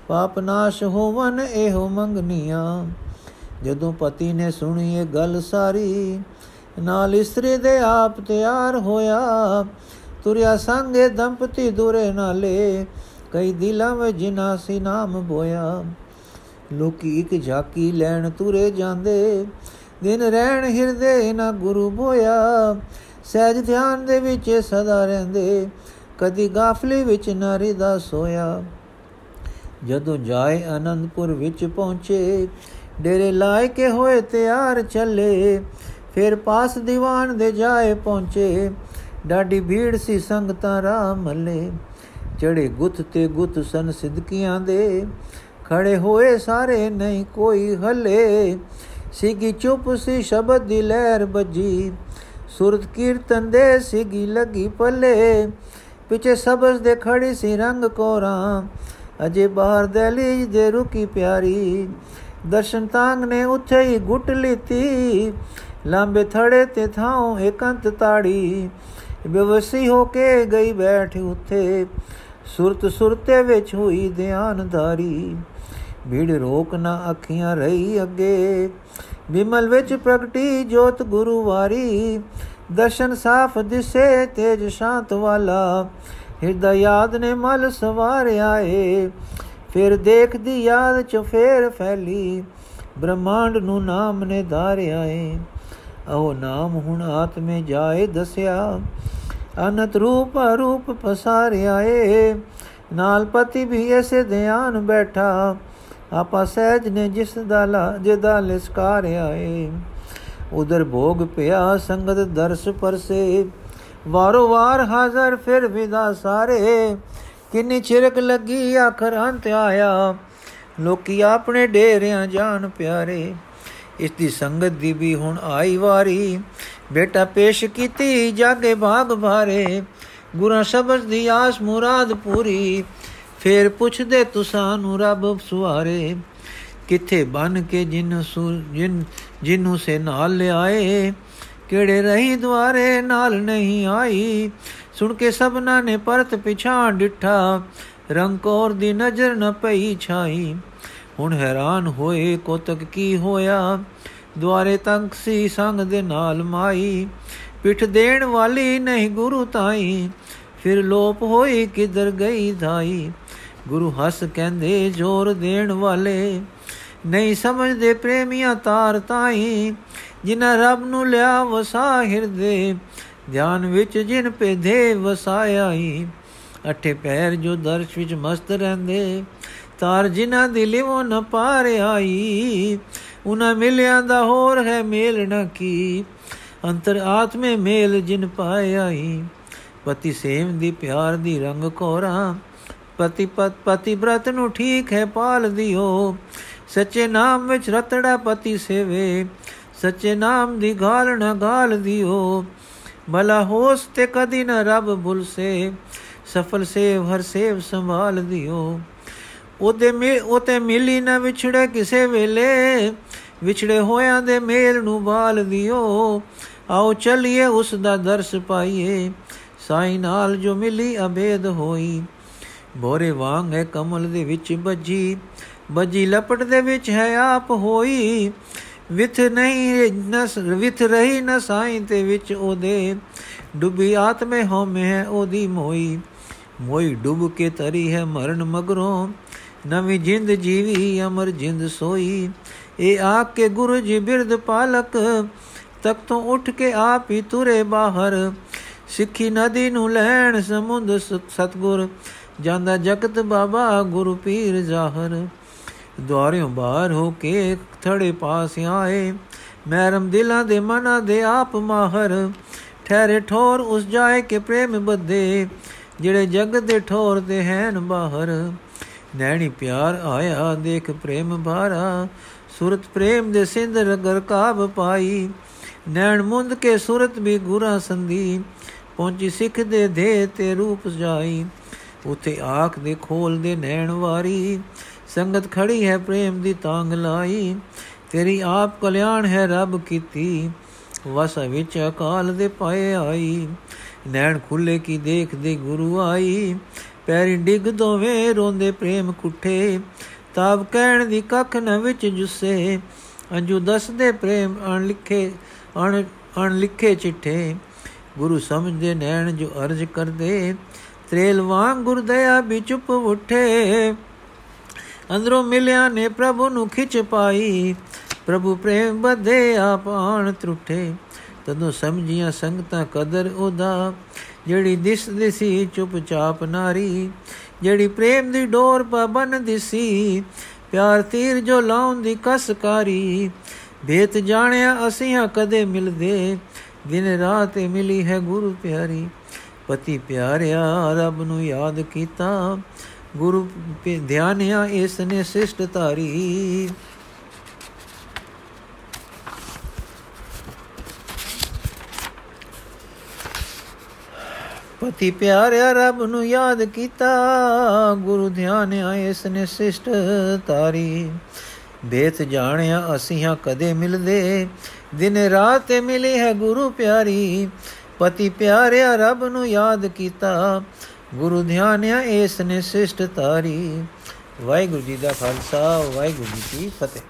ਪਾਪ ਨਾਸ਼ ਹੋਵਨ ਇਹੋ ਮੰਗਨੀਆਂ। ਜਦੋਂ ਪਤੀ ਨੇ ਸੁਣੀ ਇਹ ਗੱਲ ਸਾਰੀ, ਨਾਲ ਇਸਤਰੀ ਦੇ ਆਪ ਤਿਆਰ ਹੋਇਆ। ਤੁਰਿਆ ਸੰਗੇ ਦੰਪਤੀ ਦੁਰੇ ਨਾਲੇ, ਕਈ ਦਿਲਾਂ ਵਿੱਚ ਜਿਨਾ ਸੀ ਨਾਮ ਬੋਇਆ। ਲੋਕੀ ਇੱਕ ਝਾਕੀ ਲੈਣ ਤੁਰੇ ਜਾਂਦੇ, ਦਿਨ ਰਹਿਣ ਹਿਰਦੇ ਨਾ ਗੁਰੂ ਬੋਇਆ। ਸਹਿਜ ਧਿਆਨ ਦੇ ਵਿੱਚ ਸਦਾ ਰਹਿੰਦੇ, ਕਦੀ ਗਾਫਲੀ ਵਿੱਚ ਨਾ ਰਿਦਾ ਸੋਇਆ। ਜਦੋਂ ਜਾਏ ਅਨੰਦਪੁਰ ਵਿੱਚ ਪਹੁੰਚੇ, ਡੇਰੇ ਲਾਇ ਕੇ ਹੋਏ ਤਿਆਰ ਚੱਲੇ, ਫਿਰ ਪਾਸ ਦੀਵਾਨ ਦੇ ਜਾਏ ਪਹੁੰਚੇ ਡਾਡੀ ਭੀੜ ਸੀ ਸੰਗਤਾਂ ਰਾਹ ਮੱਲੇ ਚੜੇ ਗੁੱਤ ਤੇ ਗੁੱਤ ਸਨ ਸਿੱਧਕੀਆਂ ਦੇ, ਖੜੇ ਹੋਏ ਸਾਰੇ ਨਹੀਂ ਕੋਈ ਹੱਲੇ, ਸਿਗੀ ਚੁੱਪ ਸੀ ਸ਼ਬਦ ਦੀ ਲਹਿਰ ਬੱਜੀ ਸੁਰਤ ਕੀਰਤਨ ਦੇ ਸਿਗੀ ਲੱਗੀ ਪੱਲੇ, ਪਿਛੇ ਸਬਜ਼ ਦੇ ਖੜੀ ਸੀ ਰੰਗ ਕੋਰਾ ਅਜੇ ਬਾਹਰ ਦਹਲੀਜ ਦੇ ਰੁਕੀ ਪਿਆਰੀ, ਦਰਸ਼ਨ ਤਾਂਗ ਨੇ ਉੱਥੇ ਹੀ ਗੁੱਟ ਲੀਤੀ। ਲੰਬੇ ਥੜੇ ਤੇ ਥਾਉ ਇਕੰਤ ਤਾੜੀ, ਬੇਵਸੀ ਹੋ ਕੇ ਗਈ ਬੈਠ ਉੱਥੇ। ਸੁਰਤ ਸੁਰਤੇ ਵਿੱਚ ਹੋਈ ਧਿਆਨਧਾਰੀ, ਭੀੜ ਰੋਕ ਨਾ ਅੱਖੀਆਂ ਰਹੀ ਅੱਗੇ। ਬਿਮਲ ਵਿੱਚ ਪ੍ਰਗਟੀ ਜੋਤ ਗੁਰੂ ਵਾਰੀ ਦਰਸ਼ਨ ਸਾਫ਼ ਦਿਸੇ ਤੇਜ ਸ਼ਾਂਤ ਵਾਲਾ। ਹਿਰਦਾ ਯਾਦ ਨੇ ਮਲ ਸਵਾਰਿਆ ਏ। ਫਿਰ ਦੇਖਦੀ ਯਾਦ ਚ ਫੇਰ ਫੈਲੀ, ਬ੍ਰਹਮਾਂਡ ਨੂੰ ਨਾਮ ਨੇ ਧਾਰਿਆ ਏ। ਉਹ ਨਾਮ ਹੁਣ ਆਤਮੇ ਜਾਏ ਦਸਿਆ, ਅਨਤ ਰੂਪ ਰੂਪ ਪਸਾਰਿਆ ਏ। ਨਾਲ ਪਤੀ ਵੀ ਐਸੇ ਧਿਆਨ ਬੈਠਾ, ਆਪਾ ਸਹਿਜ ਨੇ ਜਿਸ ਦਾ ਲਾ, ਜਿਹਦਾ ਲਿਸਕਾਰਿਆ ਏ। ਉਧਰ ਭੋਗ ਪਿਆ ਸੰਗਤ ਦਰਸ ਪਰਸੇ ਵਾਰੋ ਵਾਰ ਹਾਜ਼ਰ ਫਿਰ ਵਿਦਾ ਸਾਰੇ। ਕਿੰਨੀ ਛਿਰਕ ਲੱਗੀ ਆਖਰ ਅੰਤ ਆਇਆ। ਲੋਕੀ ਆਪਣੇ ਡੇਰਿਆਂ ਜਾਣ ਪਿਆਰੇ। ਇਸ ਦੀ ਸੰਗਤ ਦੀ ਵੀ ਹੁਣ ਆਈ ਵਾਰੀ। ਬੇਟਾ ਪੇਸ਼ ਕੀਤੀ ਜਾਗੇ ਬਾਗ ਭਾਰੇ ਗੁਰਾਂ ਸ਼ਬਦ ਦੀ ਆਸ ਮੁਰਾਦ ਪੂਰੀ। ਫੇਰ ਪੁੱਛਦੇ ਤੁਸਾਂ ਨੂੰ ਰੱਬ ਸੁਹਾਰੇ ਕਿੱਥੇ ਬਨ ਕੇ ਜਿਨ ਜਿਨ ਜਿਨੂੰ ਸੇ ਨਾਲ ਲਿਆਏ। ਕਿਹੜੇ ਰਹੀ ਦਵਾਰੇ ਨਾਲ ਨਹੀਂ ਆਈ। ਸੁਣ ਕੇ ਸਭਨਾ ਨੇ ਪਰਤ ਪਿਛਾਂ ਡਿਠਾ। ਰੰਕੌਰ ਦੀ ਨਜ਼ਰ ਨ ਪਈ ਛਾਈ। ਹੁਣ ਹੈਰਾਨ ਹੋਏ, ਕੋਤਕ ਕੀ ਹੋਇਆ? ਦੁਆਰੇ ਤੰਕ ਸੀ, ਸੰਗ ਦੇ ਨਾਲ ਮਾਈ। ਪਿੱਠ ਦੇਣ ਵਾਲੀ ਨਹੀਂ ਗੁਰੂ ਤਾਈ। ਫਿਰ ਲੋਪ ਹੋਈ, ਕਿਧਰ ਗਈ ਧਾਈ? ਗੁਰੂ ਹੱਸ ਕਹਿੰਦੇ, ਜੋਰ ਦੇਣ ਵਾਲੇ। ਨਹੀਂ ਸਮਝਦੇ ਪ੍ਰੇਮੀਆਂ ਤਾਰ ਤਾਈ। ਜਿਨ੍ਹਾਂ ਰੱਬ ਨੂੰ ਲਿਆ ਵਸਾ ਹਿਰਦੇ ਧਿਆਨ ਵਿੱਚ ਜਿਨ ਪੇਧੇ ਵਸਾਇਆ ਹੀ ਅਠੇ ਪੈਰ ਜੋ ਦਰਸ਼ ਵਿੱਚ ਮਸਤ ਰਹਿੰਦੇ, ਤਾਰ ਜਿਨ੍ਹਾਂ ਦੀ ਲਿਵੋ ਨ ਪਾਰ ਆਈ ਉਨਾ ਮਿਲਿਆ ਦਾ ਹੋਰ ਹੈ ਮੇਲ ਨ ਕੀ, ਅੰਤਰ ਆਤਮੇ ਮੇਲ ਜਿਨ ਪਾਇਆ ਹੀ ਪਤੀ ਸੇਮ ਦੀ ਪਿਆਰ ਦੀ ਰੰਗ ਕੋਰਾ ਪਤੀ ਪਤ, ਪਤੀ ਬ੍ਰਤ ਨੂੰ ਠੀਕ ਹੈ ਪਾਲ ਦਿਓ ਸੱਚੇ ਨਾਮ ਵਿੱਚ ਰਤੜਾ ਪਤੀ ਸੇਵੇ ਸੱਚੇ ਨਾਮ ਦੀ ਗਾਲ ਨਾ ਗਾਲ ਦਿਓ। ਭਲਾ ਹੋਸ ਤੇ ਕਦੀ ਨਾ ਰੱਬ ਭੁਲਸੇ ਸਫਲ ਸੇਵ ਹਰ ਸੇਵ ਸੰਭਾਲ ਦਿਓ। ਉਹਦੇ ਮੇ ਉਤੇ ਮਿਲੀ ਨਾ ਵਿਛੜੇ ਕਿਸੇ ਵੇਲੇ। ਵਿਛੜੇ ਹੋਇਆਂ ਦੇ ਮੇਲ ਨੂੰ ਬਾਲ ਦਿਓ। ਆਓ ਚਲਿਏ ਉਸ ਦਾ ਦਰਸ ਪਾਈਏ। ਸਾਈ ਨਾਲ ਜੋ ਮਿਲੀ ਅਬੇਦ ਹੋਈ। ਬੋਰੇ ਵਾਂਗ ਹੈ ਕਮਲ ਦੇ ਵਿੱਚ ਬੱਜੀ ਬੱਜੀ ਲਪਟ ਦੇ ਵਿੱਚ ਹੈ ਆਪ ਹੋਈ। ਵਿਥ ਨਹੀਂ ਨਸ ਵਿਥ ਰਹੀ ਨ ਸਾਈ ਤੇ ਵਿੱਚ ਉਹਦੇ ਡੁੱਬੀ ਆਤਮੇ ਹਉਮੈ ਉਹਦੀ ਮੋਈ। ਮੋਈ ਡੁੱਬ ਕੇ ਤਰੀ ਹੈ ਮਰਨ ਮਗਰੋਂ, ਨਵੀਂ ਜਿੰਦ ਜੀਵੀ ਅਮਰ ਜਿੰਦ ਸੋਈ। ਇਹ ਆਪ ਕੇ ਗੁਰੂ ਜੀ ਬਿਰਦ ਪਾਲਕ, ਤੱਕ ਤੋਂ ਉੱਠ ਕੇ ਆਪ ਹੀ ਤੁਰੇ ਬਾਹਰ। ਸਿੱਖੀ ਨਦੀ ਨੂੰ ਲੈਣ ਸਮੁੰਦ ਸਤਗੁਰ, ਜਾਂਦਾ ਜਗਤ ਬਾਬਾ ਗੁਰੂ ਪੀਰ ਜ਼ਾਹਰ। ਦੁਆਰਿਓਂ ਬਾਹਰ ਹੋ ਕੇ ਥੜੇ ਪਾਸ ਆਏ। ਮਹਿਰਮ ਦਿਲਾਂ ਦੇ ਮਨਾਂ ਦੇ ਆਪ ਮਾਹਰ। ਠਹਿਰੇ ਠੋਰ ਉਸ ਜਾਏ ਕੇ ਪ੍ਰੇਮ ਬੱਧੇ, ਜਿਹੜੇ ਜਗ ਦੇ ਠੋਰ ਦੇ ਹੈਨ ਬਾਹਰ। ਨੈਣੀ ਪਿਆਰ ਆਇਆ, ਦੇਖ ਪ੍ਰੇਮ ਭਾਰਾ। ਸੁਰਤ ਪ੍ਰੇਮ ਦੇ ਸਿੰਧ ਰਗਰ ਕਾਬ ਪਾਈ। ਨੈਣ ਮੁੰਦ ਕੇ ਸੁਰਤ ਵੀ ਗੁਰਾ ਸੰਦੀ ਪਹੁੰਚੀ ਸਿੱਖ ਦੇ ਦੇ ਤੇ ਰੂਪ ਜਾਈ। ਉਥੇ ਆਖ ਦੇ ਖੋਲ ਦੇ ਨੈਣ ਵਾਰੀ। ਸੰਗਤ ਖੜੀ ਹੈ ਪ੍ਰੇਮ ਦੀ ਤਾਂਗ ਲਾਈ। ਤੇਰੀ ਆਪ ਕਲਿਆਣ ਹੈ ਰੱਬ ਕੀਤੀ। ਵਸ ਵਿੱਚ ਅਕਾਲ ਦੇ ਪਾਏ ਆਈ। ਨੈਣ ਖੁੱਲੇ ਕੀ ਦੇਖਦੇ ਗੁਰੂ ਆਈ। ਪੈਰੀ ਡਿੱਗ ਦੋਵੇਂ ਰੋਂਦੇ ਪ੍ਰੇਮ ਕੁੱਠੇ। ਤਾਬ ਕਹਿਣ ਦੀ ਕੱਖ ਨ ਵਿੱਚ ਜੁਸੇ। ਅੰਜੂ ਦੱਸਦੇ ਪ੍ਰੇਮ ਅਣ ਲਿਖੇ ਅਣ ਅਣ ਲਿਖੇ ਚਿੱਠੇ। ਗੁਰੂ ਸਮਝਦੇ ਨੈਣ ਜੋ ਅਰਜ ਕਰਦੇ। ਤ੍ਰੇਲ ਵਾਂਗ ਗੁਰਦਇਆ ਵੀ ਚੁੱਪ ਉਠੇ। ਅੰਦਰੋਂ ਮਿਲਿਆ ਨੇ ਪ੍ਰਭੂ ਨੂੰ ਖਿੱਚ ਪਾਈ। ਪ੍ਰਭੂ ਪ੍ਰੇਮ ਬਧੇ ਆਪਾਣ ਤਰੁੱਠੇ। ਤਦੋਂ ਸਮਝੀਆਂ ਸੰਗਤਾਂ ਕਦਰ ਉਹਦਾ। ਜਿਹੜੀ ਦਿਸ ਦਿਸੀ, ਚੁੱਪਚਾਪ ਨਾਰੀ। ਜਿਹੜੀ ਪ੍ਰੇਮ ਦੀ ਡੋਰ ਪਾ ਦਿਸੀ। ਪਿਆਰ ਤੀਰ ਜੋ ਲਾਉਂ ਦੀ ਕਸਕਾਰੀ ਬੇਤ ਜਾਣਿਆ ਅਸੀਂ ਕਦੇ ਮਿਲਦੇ। ਦਿਨ ਰਾਤ ਮਿਲੀ ਹੈ ਗੁਰੂ ਪਿਆਰੀ। ਪਤੀ ਪਿਆਰਿਆ, ਰੱਬ ਨੂੰ ਯਾਦ ਕੀਤਾ। ਗੁਰੂ ਧਿਆਨਿਆ ਇਸ ਨੇ ਸਿਸ਼ਟ ਧਾਰੀ। ਪਤੀ ਪਿਆਰਿਆ ਰੱਬ ਨੂੰ ਯਾਦ ਕੀਤਾ, ਗੁਰੂ ਧਿਆਨਿਆ ਇਸ ਨੇ ਸਿਸ਼ਟ ਤਾਰੀ ਬੇਤ ਜਾਣਿਆ ਅਸੀਂ ਹਾਂ ਕਦੇ ਮਿਲਦੇ, ਦਿਨ ਰਾਤ ਮਿਲੀ ਹੈ ਗੁਰੂ ਪਿਆਰੀ। ਪਤੀ ਪਿਆਰਿਆ ਰੱਬ ਨੂੰ ਯਾਦ ਕੀਤਾ ਗੁਰੂ ਧਿਆਨਿਆ ਇਸ ਨੇ ਸਿਸ਼ਟ ਤਾਰੀ ਵਾਹਿਗੁਰੂ ਜੀ ਦਾ ਖਾਲਸਾ ਵਾਹਿਗੁਰੂ ਜੀ ਕੀ ਫਤਿਹ।